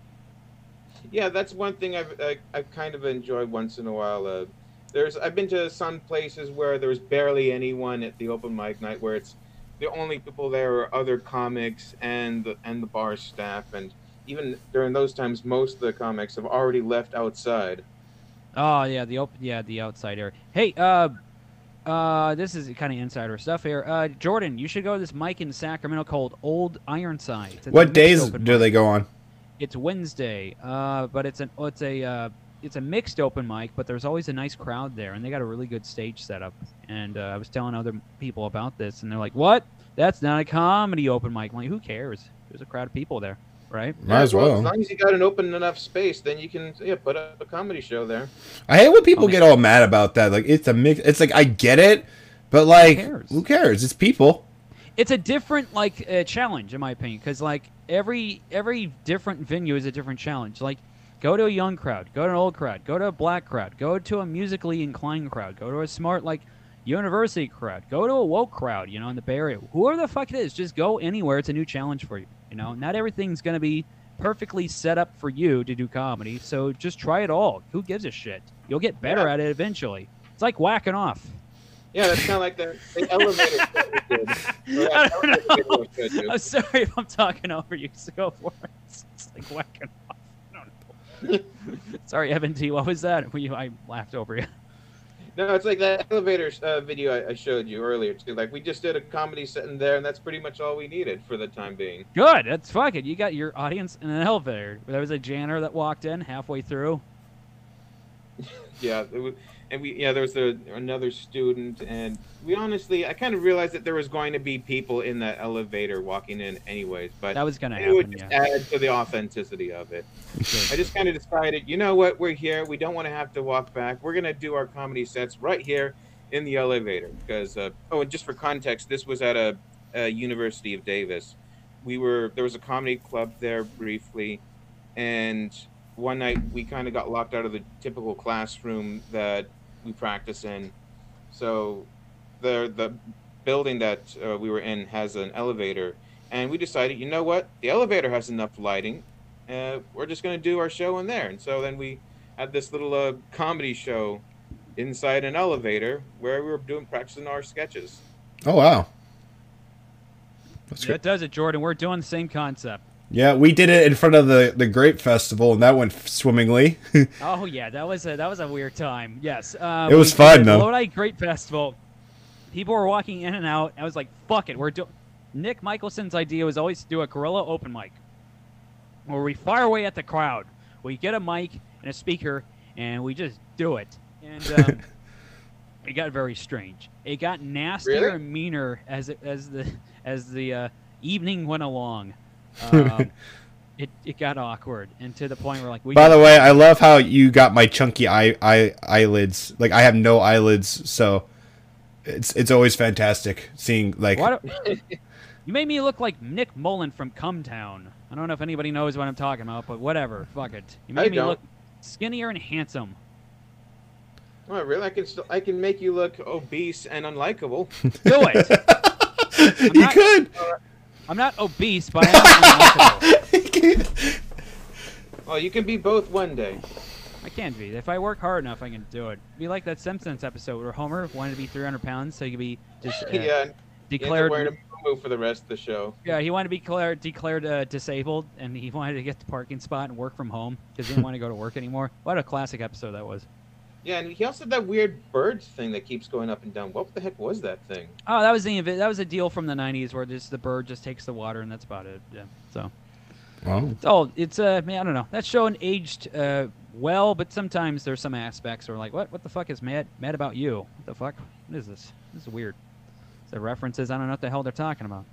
[SPEAKER 3] Yeah, that's one thing I've I, I've kind of enjoyed once in a while. Uh, there's I've been to some places where there's barely anyone at the open mic night, where it's the only people there are other comics and the, and the bar staff, and even during those times, most of the comics have already left outside.
[SPEAKER 2] Oh yeah, the open, yeah, the outside area. Hey, uh, uh, this is kind of insider stuff here. Uh, Jordan, you should go to this mic in Sacramento called Old Ironside.
[SPEAKER 1] What days do
[SPEAKER 2] mic.
[SPEAKER 1] they go on?
[SPEAKER 2] It's Wednesday, uh, but it's an it's a uh, it's a mixed open mic, but there's always a nice crowd there, and they got a really good stage setup. And uh, I was telling other people about this, and they're like, "What? That's not a comedy open mic." I'm like, "Who cares? There's a crowd of people there, right?"
[SPEAKER 1] Might as well.
[SPEAKER 3] As long as you got an open enough space, then you can yeah put up a comedy show there.
[SPEAKER 1] I hate when people
[SPEAKER 2] Oh,
[SPEAKER 1] get all mad about that. Like it's a mix. It's like I get it, but like who
[SPEAKER 2] cares?
[SPEAKER 1] who cares? It's people.
[SPEAKER 2] it's a different like uh, challenge in my opinion because like every every different venue is a different challenge like go to a young crowd go to an old crowd go to a black crowd go to a musically inclined crowd go to a smart like university crowd go to a woke crowd you know in the bay area whoever the fuck it is just go anywhere it's a new challenge for you you know not everything's going to be perfectly set up for you to do comedy so just try it all who gives a shit you'll get better
[SPEAKER 3] Yeah.
[SPEAKER 2] at it eventually it's like whacking off
[SPEAKER 3] Yeah, that's kind of like the, the *laughs* elevator. show we did. Or
[SPEAKER 2] I don't
[SPEAKER 3] elevator video we showed you.
[SPEAKER 2] I'm sorry if I'm talking over you. So go for it. It's, like whacking off. Know. *laughs* sorry, Evan T. What was that? *laughs* I laughed over you.
[SPEAKER 3] No, it's like that elevator uh, video I, I showed you earlier too. Like we just did a comedy set in there, and that's pretty much all we needed for the time being.
[SPEAKER 2] Good. That's fucking. You got your audience in an elevator. There was a janitor that walked in halfway through.
[SPEAKER 3] Yeah, was, and we yeah there was a, another student, and we honestly I kind of realized that there was going to be people in that elevator walking in anyways, but
[SPEAKER 2] That was gonna
[SPEAKER 3] it would just
[SPEAKER 2] Yeah.
[SPEAKER 3] add to the authenticity of it. I just kind of decided, you know what, we're here. We don't want to have to walk back. We're gonna do our comedy sets right here in the elevator because uh, oh, and just for context, this was at a, a University of Davis. We were there was a comedy club there briefly, and one night we kind of got locked out of the typical classroom that we practice in. So the the building that uh, we were in has an elevator, and we decided, you know what, the elevator has enough lighting. Uh, we're just going to do our show in there. And so then we had this little uh, comedy show inside an elevator where we were doing practicing our sketches.
[SPEAKER 1] Oh wow. That's
[SPEAKER 2] That
[SPEAKER 1] good.
[SPEAKER 2] does it, Jordan. We're doing the same concept.
[SPEAKER 1] Yeah, we did it in front of the the Grape Festival, and that went swimmingly. *laughs*
[SPEAKER 2] Oh yeah, that was a that was a weird time. Yes, uh,
[SPEAKER 1] It was
[SPEAKER 2] we-
[SPEAKER 1] fun,
[SPEAKER 2] the
[SPEAKER 1] though.
[SPEAKER 2] Lodi Grape Festival. People were walking in and out. I was like, "Fuck it, we're doing." Nick Michelson's idea was always to do a guerrilla open mic, where we fire away at the crowd. We get a mic and a speaker, and we just do it. And um, *laughs* it got very strange. It got nastier
[SPEAKER 3] Really?
[SPEAKER 2] and meaner as as the as the uh, evening went along. Um, *laughs* it, it got awkward and to the point where like we
[SPEAKER 1] By the way, I love how you got my chunky eye, eye eyelids. Like I have no eyelids, so it's it's always fantastic seeing like
[SPEAKER 2] Why do- *laughs* you made me look like Nick Mullen from Cum Town. I don't know if anybody knows what I'm talking about, but whatever. Fuck it. You made
[SPEAKER 3] I
[SPEAKER 2] me
[SPEAKER 3] don't.
[SPEAKER 2] look skinnier and handsome.
[SPEAKER 3] Oh, really? I can still I can make you look obese and unlikable.
[SPEAKER 2] Do it. *laughs*
[SPEAKER 1] you
[SPEAKER 2] not-
[SPEAKER 1] could.
[SPEAKER 2] I'm not obese, but I am. *laughs*
[SPEAKER 3] Well, you can be both one day.
[SPEAKER 2] I can be. If I work hard enough, I can do it. Be like that Simpsons episode where Homer wanted to be 300 pounds, so he could be just *laughs* uh,
[SPEAKER 3] yeah. You end up
[SPEAKER 2] declared.
[SPEAKER 3] wearing a moo for the rest of the show.
[SPEAKER 2] Yeah, he wanted to be declared declared uh, disabled, and he wanted to get the parking spot and work from home because he didn't *laughs* want to go to work anymore. What a classic episode that was.
[SPEAKER 3] Yeah, and he also had that weird bird thing that keeps going up and down. What the heck was that thing?
[SPEAKER 2] Oh, that was the invi- that was a deal from the '90s where just the bird just takes the water and that's about it. Yeah. So
[SPEAKER 1] Oh.
[SPEAKER 2] oh, it's uh, man, I don't know. That show aged uh well, but sometimes there's some aspects where like, what what the fuck is mad mad about you? What the fuck? What is this? This is weird. The references, I don't know what the hell they're talking about.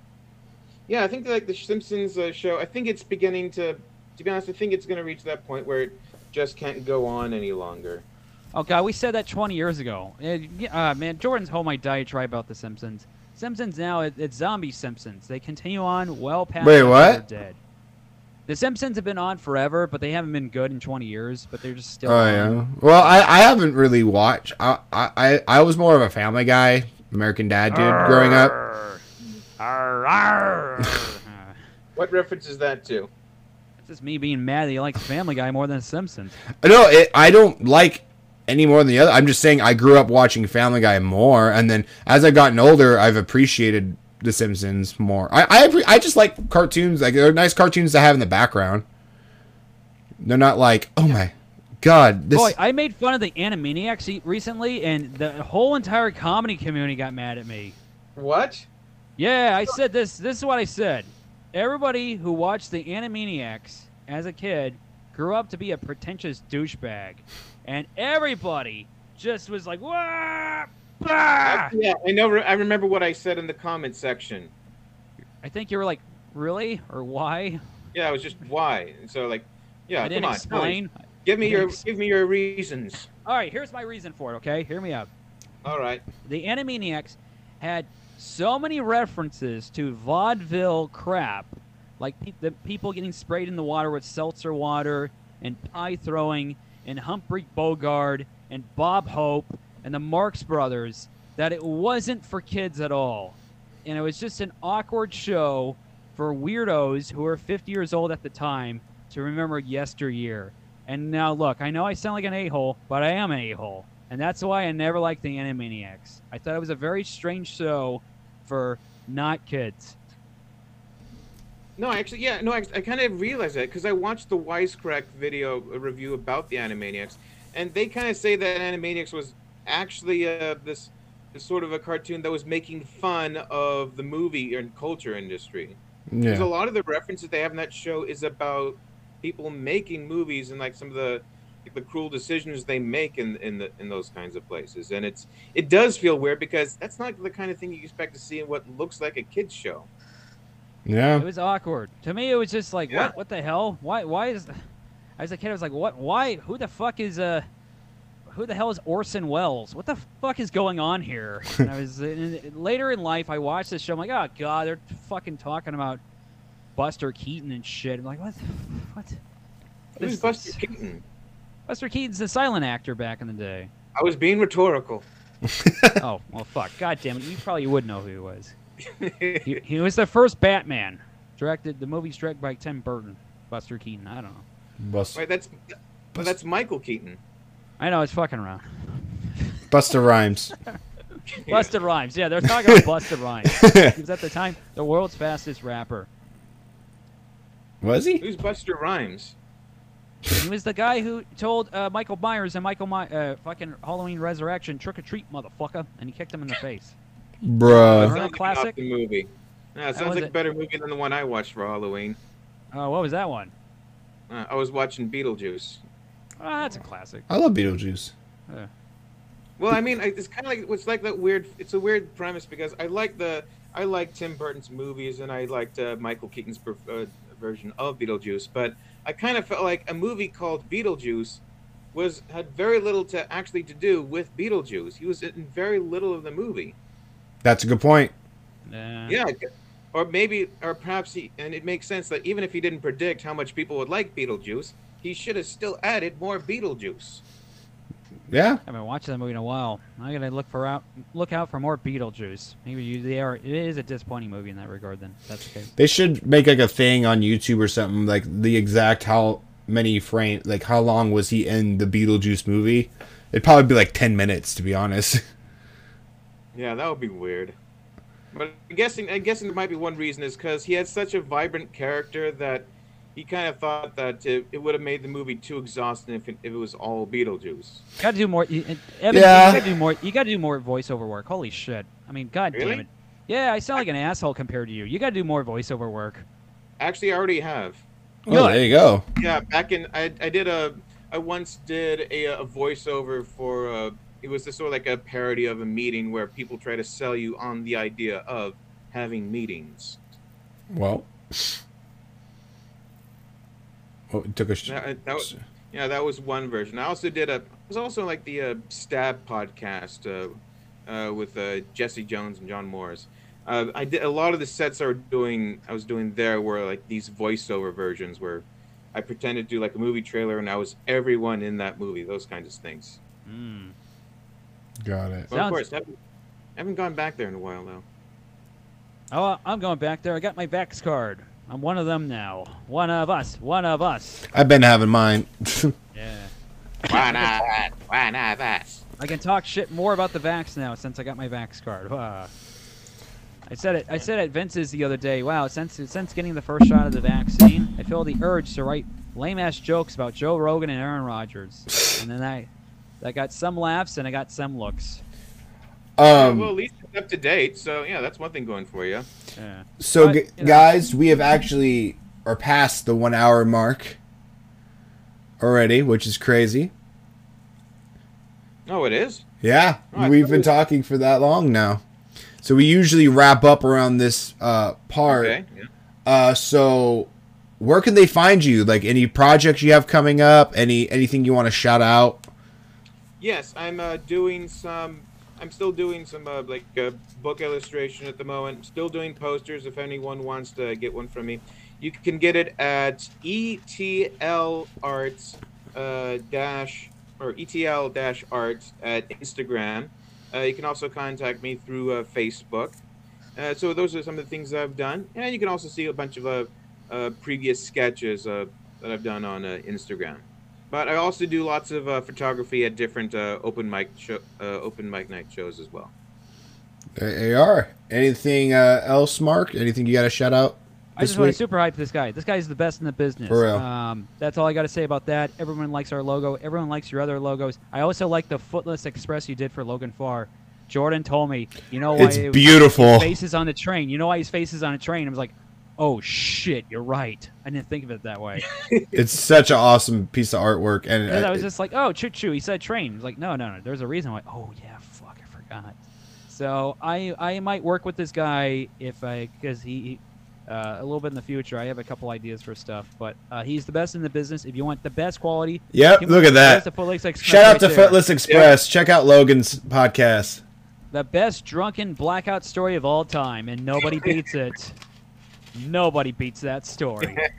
[SPEAKER 3] Yeah, I think like the Simpsons uh, show. I think it's beginning to. To be honest, I think it's going to reach that point where it just can't go on any longer.
[SPEAKER 2] Oh god, we said that 20 years ago. Uh, yeah, uh, man, Jordan's whole my diatribe about the Simpsons. Simpsons now it, it's zombie Simpsons. They continue on well past
[SPEAKER 1] Wait, what?
[SPEAKER 2] they're dead. The Simpsons have been on forever, but they haven't been good in 20 years. But they're just still.
[SPEAKER 1] Oh
[SPEAKER 2] on.
[SPEAKER 1] yeah. Well, I, I haven't really watched. I, I I I was more of a Family Guy, American Dad dude growing up.
[SPEAKER 2] Arr, arr, arr. *laughs*
[SPEAKER 3] What reference is that to?
[SPEAKER 2] It's just me being mad that you like Family Guy more than Simpsons.
[SPEAKER 1] No, it, I don't like any more than the other. I'm just saying I grew up watching Family Guy more, and then as I've gotten older, I've appreciated The Simpsons more. I I, I just like cartoons. Like they're nice cartoons to have in the background. They're not like, oh my god, this.
[SPEAKER 2] Boy, I made fun of the Animaniacs e- recently, and the whole entire comedy community got mad at me.
[SPEAKER 3] What?
[SPEAKER 2] Yeah, I said this. This is what I said. Everybody who watched the Animaniacs as a kid grew up to be a pretentious douchebag, and everybody just was like, "Wah!" bah!"
[SPEAKER 3] Oh, yeah, I know. I remember what I said in the comment section.
[SPEAKER 2] I think you were like, "Really?" or "Why?"
[SPEAKER 3] Yeah, it was just why. And so like, yeah,
[SPEAKER 2] I didn't
[SPEAKER 3] come on,
[SPEAKER 2] explain.
[SPEAKER 3] Give me your
[SPEAKER 2] ex-
[SPEAKER 3] give me your reasons.
[SPEAKER 2] All right, here's my reason for it. Okay, hear me out.
[SPEAKER 3] All right.
[SPEAKER 2] the Animaniacs had so many references to vaudeville crap, like pe- the people getting sprayed in the water with seltzer water, and pie throwing, and Humphrey Bogart, and Bob Hope, and the Marx Brothers, that it wasn't for kids at all. And it was just an awkward show for weirdos who were 50 years old at the time to remember yesteryear. And now, look, I know I sound like an a hole, but I am an a hole. And that's why I never liked the Animaniacs. I thought it was a very strange show for not kids.
[SPEAKER 3] No, actually, yeah, no, I, I kind of realized that because I watched the Wisecrack video uh, review about the Animaniacs, and they kind of say that Animaniacs was actually uh, this, this sort of a cartoon that was making fun of the movie and culture industry. Because a lot of the references they have in that show is about people making movies and like some of the like, the cruel decisions they make in in the in those kinds of places, and it's it does feel weird because that's not the kind of thing you expect to see in what looks like a kids show.
[SPEAKER 1] Yeah.
[SPEAKER 2] It was awkward. To me, it was just like,
[SPEAKER 3] Yeah.
[SPEAKER 2] what? What the hell? Why? Why is? As a kid, I was like, what? Why? Who the fuck is uh? Who the hell is Orson Welles? What the fuck is going on here? *laughs* And I was and later in life, I watched this show. I'm like, oh god, they're fucking talking about Buster Keaton and shit. I'm like, what? What?
[SPEAKER 3] Who's
[SPEAKER 2] This-
[SPEAKER 3] Buster Keaton?
[SPEAKER 2] Buster Keaton's the silent actor back in the day.
[SPEAKER 3] I was being rhetorical. *laughs*
[SPEAKER 2] oh well, fuck. God damn it, you probably would know who he was. He, *laughs* he was the first Batman. Directed the movie's directed by Tim Burton. Buster Keaton. I don't know.
[SPEAKER 1] Bust,
[SPEAKER 3] Wait, that's but that's Michael Keaton.
[SPEAKER 2] I know it's fucking around. *laughs*
[SPEAKER 1] Busta Rhymes. *laughs*
[SPEAKER 2] Busta Rhymes. Yeah, they're talking about Busta Rhymes. He was at the time the world's fastest rapper.
[SPEAKER 1] Was he?
[SPEAKER 3] Who's Busta Rhymes?
[SPEAKER 2] He was the guy who told uh, Michael Myers and Michael My- uh, fucking Halloween Resurrection trick or treat, motherfucker, and he kicked him in the face.
[SPEAKER 1] Bruh.
[SPEAKER 2] Remember
[SPEAKER 3] Sounds
[SPEAKER 2] that
[SPEAKER 3] like
[SPEAKER 2] classic?
[SPEAKER 3] an movie. Yeah, it sounds like a
[SPEAKER 2] it?
[SPEAKER 3] better movie than the one I watched for Halloween.
[SPEAKER 2] Oh, what was that one?
[SPEAKER 3] Uh, I was watching Beetlejuice.
[SPEAKER 2] Ah, that's a classic.
[SPEAKER 1] I love Beetlejuice.
[SPEAKER 3] Well, I mean, it's kind of like it's like that weird. It's a weird premise because I like the I like Tim Burton's movies and I liked uh, Michael Keaton's per- uh, version of Beetlejuice, but I kind of felt like a movie called Beetlejuice was had very little to actually to do with Beetlejuice. He was in very little of the movie.
[SPEAKER 1] That's a good point.
[SPEAKER 2] Nah.
[SPEAKER 3] Yeah, or maybe, or perhaps he, and it makes sense that even if he didn't predict how much people would like Beetlejuice, he should have still added more Beetlejuice.
[SPEAKER 1] Yeah.
[SPEAKER 2] I haven't watched that movie in a while. I'm gonna look for out look out for more Beetlejuice. Maybe you, they are. It is a disappointing movie in that regard. Then that's okay.
[SPEAKER 1] They should make like a thing on YouTube or something like the exact how many frame like how long was he in the Beetlejuice movie? It'd probably be like ten minutes to be honest. *laughs*
[SPEAKER 3] Yeah, that would be weird. But I'm guessing, I'm guessing there might be one reason is because he had such a vibrant character that he kind of thought that it, it would have made the movie too exhausting if it, if it was all Beetlejuice.
[SPEAKER 2] Got to do more. you- Evan,
[SPEAKER 1] Yeah.
[SPEAKER 2] you gotta do more. You got to do more voiceover work. Holy shit! I mean, god
[SPEAKER 3] Really?
[SPEAKER 2] damn it. Yeah, I sound like an asshole compared to you. You got to do more voiceover work.
[SPEAKER 3] Actually, I already have.
[SPEAKER 1] oh, there you go.
[SPEAKER 3] Yeah, back in I, I did a I once did a, a voiceover for uh it was this sort of like a parody of a meeting where people try to sell you on the idea of having meetings.
[SPEAKER 1] Well. Oh, it took a. Sh-
[SPEAKER 3] That, that was, yeah, that was one version. I also did a. It was also like the uh, Stab podcast uh, uh, with uh, Jesse Jones and John Morris. Uh, I did a lot of the sets I were doing. I was doing there were like these voiceover versions where I pretended to do like a movie trailer and I was everyone in that movie. Those kinds of things.
[SPEAKER 2] Mm.
[SPEAKER 1] Got it.
[SPEAKER 3] Well,
[SPEAKER 2] Sounds-
[SPEAKER 3] of course, haven't, haven't gone back there in a while though.
[SPEAKER 2] Oh, I'm going back there. I got my Vax card. I'm one of them now. One of us. One of us.
[SPEAKER 1] I've been having mine. *laughs*
[SPEAKER 2] Yeah.
[SPEAKER 3] Why not that? Why not that?
[SPEAKER 2] I can talk shit more about the Vax now since I got my Vax card. Ah. I said it. I said at Vince's the other day. Wow, since since getting the first shot of the vaccine, I feel the urge to write lame ass jokes about Joe Rogan and Aaron Rodgers, and then I, I got some laughs and I got some looks.
[SPEAKER 1] um.
[SPEAKER 3] well, at least it's up to date. So yeah, that's one thing going for you.
[SPEAKER 2] Yeah.
[SPEAKER 1] So,
[SPEAKER 2] But,
[SPEAKER 1] g-
[SPEAKER 2] you know-
[SPEAKER 1] guys, we have actually are past the one hour mark already, which is crazy.
[SPEAKER 3] Oh, it is.
[SPEAKER 1] Yeah,
[SPEAKER 3] Oh,
[SPEAKER 1] we've been talking for that long now. So we usually wrap up around this uh, part.
[SPEAKER 3] Okay. Yeah.
[SPEAKER 1] Uh, so where can they find you? Like any projects you have coming up? Any anything you want to shout out?
[SPEAKER 3] Yes, I'm uh, doing some. I'm still doing some uh, like uh, book illustration at the moment. Still doing posters. If anyone wants to get one from me, you can get it at ETL Arts uh, dash or ETL dash Arts at Instagram. Uh, you can also contact me through uh, Facebook. So those are some of the things I've done, and you can also see a bunch of previous sketches that I've done on Instagram. But I also do lots of uh, photography at different uh, open mic show, uh, open mic night shows as well.
[SPEAKER 1] There you are. Anything uh, else, Mark? Anything you got to shout out?
[SPEAKER 2] I
[SPEAKER 1] this
[SPEAKER 2] just want to super hype this guy. This guy's the best in the business.
[SPEAKER 1] For real.
[SPEAKER 2] Um, that's all I got to say about that. Everyone likes our logo. Everyone likes your other logos. I also like the Footless Express you did for Logan Farr. Jordan told me, you know why
[SPEAKER 1] It's
[SPEAKER 2] it was-
[SPEAKER 1] beautiful.
[SPEAKER 2] Faces on the train. You know why his face is on a train? I was like, oh shit, you're right. I didn't think of it that way. *laughs*
[SPEAKER 1] It's such an awesome piece of artwork, and
[SPEAKER 2] Because I was just like, oh, choo choo. He said train. I was like, no, no, no. There's a reason why. Oh yeah, fuck, I forgot. So I I might work with this guy if I because he. he uh, a little bit in the future, I have a couple ideas for stuff, but uh, he's the best in the business. If you want the best quality,
[SPEAKER 1] Yep, look at that.
[SPEAKER 2] the Footless Express
[SPEAKER 1] Shout out
[SPEAKER 2] right
[SPEAKER 1] to
[SPEAKER 2] there.
[SPEAKER 1] Footless Express. Check out Logan's podcast.
[SPEAKER 2] The best drunken blackout story of all time, and nobody *laughs* beats it. Nobody beats that story. *laughs*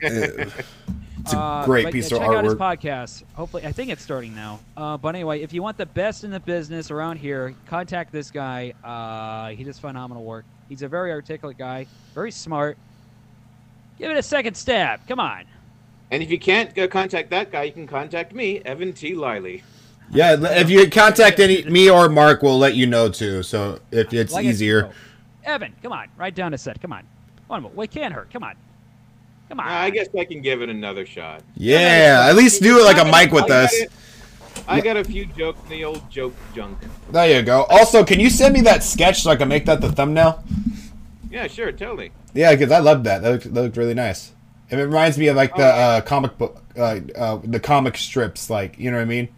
[SPEAKER 1] It's a
[SPEAKER 2] Uh,
[SPEAKER 1] great
[SPEAKER 2] but,
[SPEAKER 1] piece
[SPEAKER 2] yeah,
[SPEAKER 1] of
[SPEAKER 2] check out his
[SPEAKER 1] artwork.
[SPEAKER 2] podcast. Hopefully, I think it's starting now. Uh, but anyway, if you want the best in the business around here, contact this guy. Uh, he does phenomenal work. He's a very articulate guy, very smart. Give it a second stab. Come on.
[SPEAKER 3] And if you can't go contact that guy, you can contact me, Evan T. Liley.
[SPEAKER 1] Yeah, if you contact any me or Mark, we'll let you know too. So if it's
[SPEAKER 2] Like
[SPEAKER 1] easier.
[SPEAKER 2] Evan, come on. Write down a set. Come on. One more. Wait, can't hurt. Come on. Come on.
[SPEAKER 3] I guess I can give it another shot.
[SPEAKER 1] Yeah, at least do it like a mic with us.
[SPEAKER 3] I got a few jokes in the old joke junk.
[SPEAKER 1] There you go. Also, can you send me that sketch so I can make that the thumbnail?
[SPEAKER 3] Yeah, sure, totally.
[SPEAKER 1] Yeah, because I love that. That looked, that looked really nice. And It reminds me of like the
[SPEAKER 3] Oh.
[SPEAKER 1] uh, comic book, uh, uh, the comic strips. Like you know what I mean?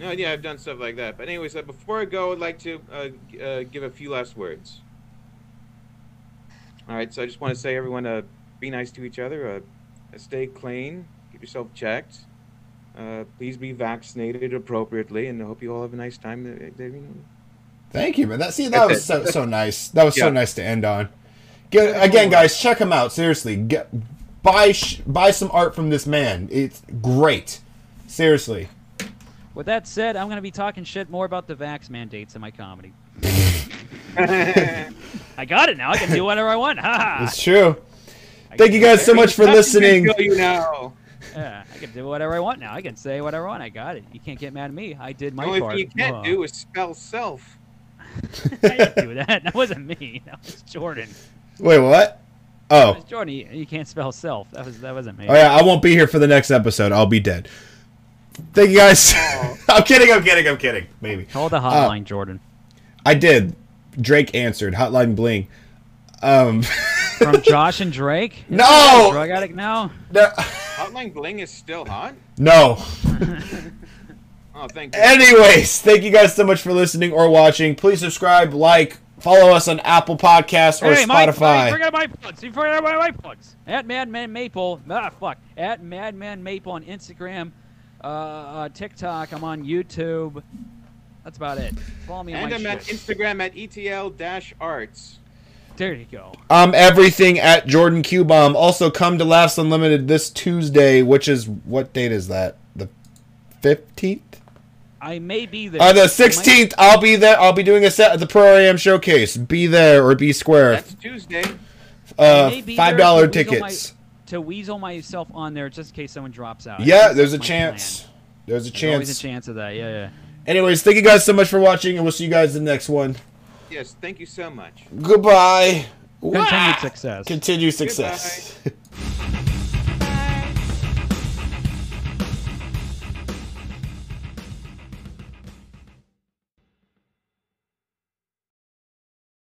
[SPEAKER 3] No, yeah, I've done stuff like that. But anyways, uh, before I go, I'd like to uh, uh, give a few last words. All right, so I just want to say, everyone, uh, be nice to each other. Uh, stay clean. keep yourself checked. Uh, please be vaccinated appropriately, and I hope you all have a nice time. you know.
[SPEAKER 1] Thank you, man. That see, that was so, so *laughs* nice. That was so nice to end on. Get, again, guys, check him out. Seriously, get buy sh- buy some art from this man. It's great. Seriously.
[SPEAKER 2] With that said, I'm going to be talking shit more about the vax mandates in my comedy. *laughs* *laughs* I got it now. I can do whatever I want. Ha ha.
[SPEAKER 1] It's true.
[SPEAKER 2] I
[SPEAKER 1] Thank you guys so much for listening.
[SPEAKER 3] kill you now. *laughs*
[SPEAKER 2] Yeah, I can do whatever I want now. I can say whatever I want. I got it. You can't get mad at me. I did
[SPEAKER 3] The
[SPEAKER 2] my
[SPEAKER 3] only
[SPEAKER 2] part.
[SPEAKER 3] thing you can't
[SPEAKER 2] Ugh.
[SPEAKER 3] do is spell self. *laughs*
[SPEAKER 2] I didn't do that. That wasn't me. That was Jordan.
[SPEAKER 1] Wait, what? Oh.
[SPEAKER 2] That
[SPEAKER 1] Oh,
[SPEAKER 2] was Jordan. You, you can't spell self. That was that wasn't me.
[SPEAKER 1] oh yeah. I won't be here for the next episode. I'll be dead. Thank you guys. Oh. I'm kidding. I'm kidding. I'm kidding. Maybe.
[SPEAKER 2] Call the uh, hotline, Jordan.
[SPEAKER 1] I did. Drake answered. Hotline bling. Um. *laughs*
[SPEAKER 2] From Josh and Drake. Is
[SPEAKER 1] No!
[SPEAKER 2] drug addict now.
[SPEAKER 1] no.
[SPEAKER 3] Hotline Bling is still hot.
[SPEAKER 1] no. *laughs*
[SPEAKER 3] Oh, thank you.
[SPEAKER 1] Anyways, thank you guys so much for listening or watching. Please subscribe, like, follow us on Apple Podcasts or
[SPEAKER 2] hey, my, hey,
[SPEAKER 1] Spotify.
[SPEAKER 2] forget my plugs. You forgot about my plugs. At Madman Maple. Ah, fuck. At Madman Maple on Instagram, uh, uh, TikTok. I'm on YouTube. That's about it. Follow me on
[SPEAKER 3] and I'm at. Instagram at etl-arts.
[SPEAKER 2] There you go.
[SPEAKER 1] um, everything at Jordan Q Bomb. Also, come to Laughs Unlimited this Tuesday, which is what date is that? The fifteenth.
[SPEAKER 2] I may be there.
[SPEAKER 1] Uh,
[SPEAKER 2] I
[SPEAKER 1] the
[SPEAKER 2] might-
[SPEAKER 1] sixteenth. I'll be there. I'll be doing a set at the Pro AM Showcase. Be there or be square.
[SPEAKER 3] That's Tuesday.
[SPEAKER 1] Uh, five
[SPEAKER 2] dollar
[SPEAKER 1] dollar
[SPEAKER 2] to weasel my-
[SPEAKER 1] tickets.
[SPEAKER 2] To weasel myself on there just in case someone drops out.
[SPEAKER 1] Yeah, there's a
[SPEAKER 2] That's my
[SPEAKER 1] chance.
[SPEAKER 2] plan.
[SPEAKER 1] There's a
[SPEAKER 2] There's always a chance of that. Yeah, yeah.
[SPEAKER 1] Anyways, thank you guys so much for watching, and we'll see you guys in the next one.
[SPEAKER 3] Yes, thank you so much.
[SPEAKER 1] Goodbye.
[SPEAKER 2] Continued
[SPEAKER 1] Wah!
[SPEAKER 2] success.
[SPEAKER 1] Continued success. *laughs*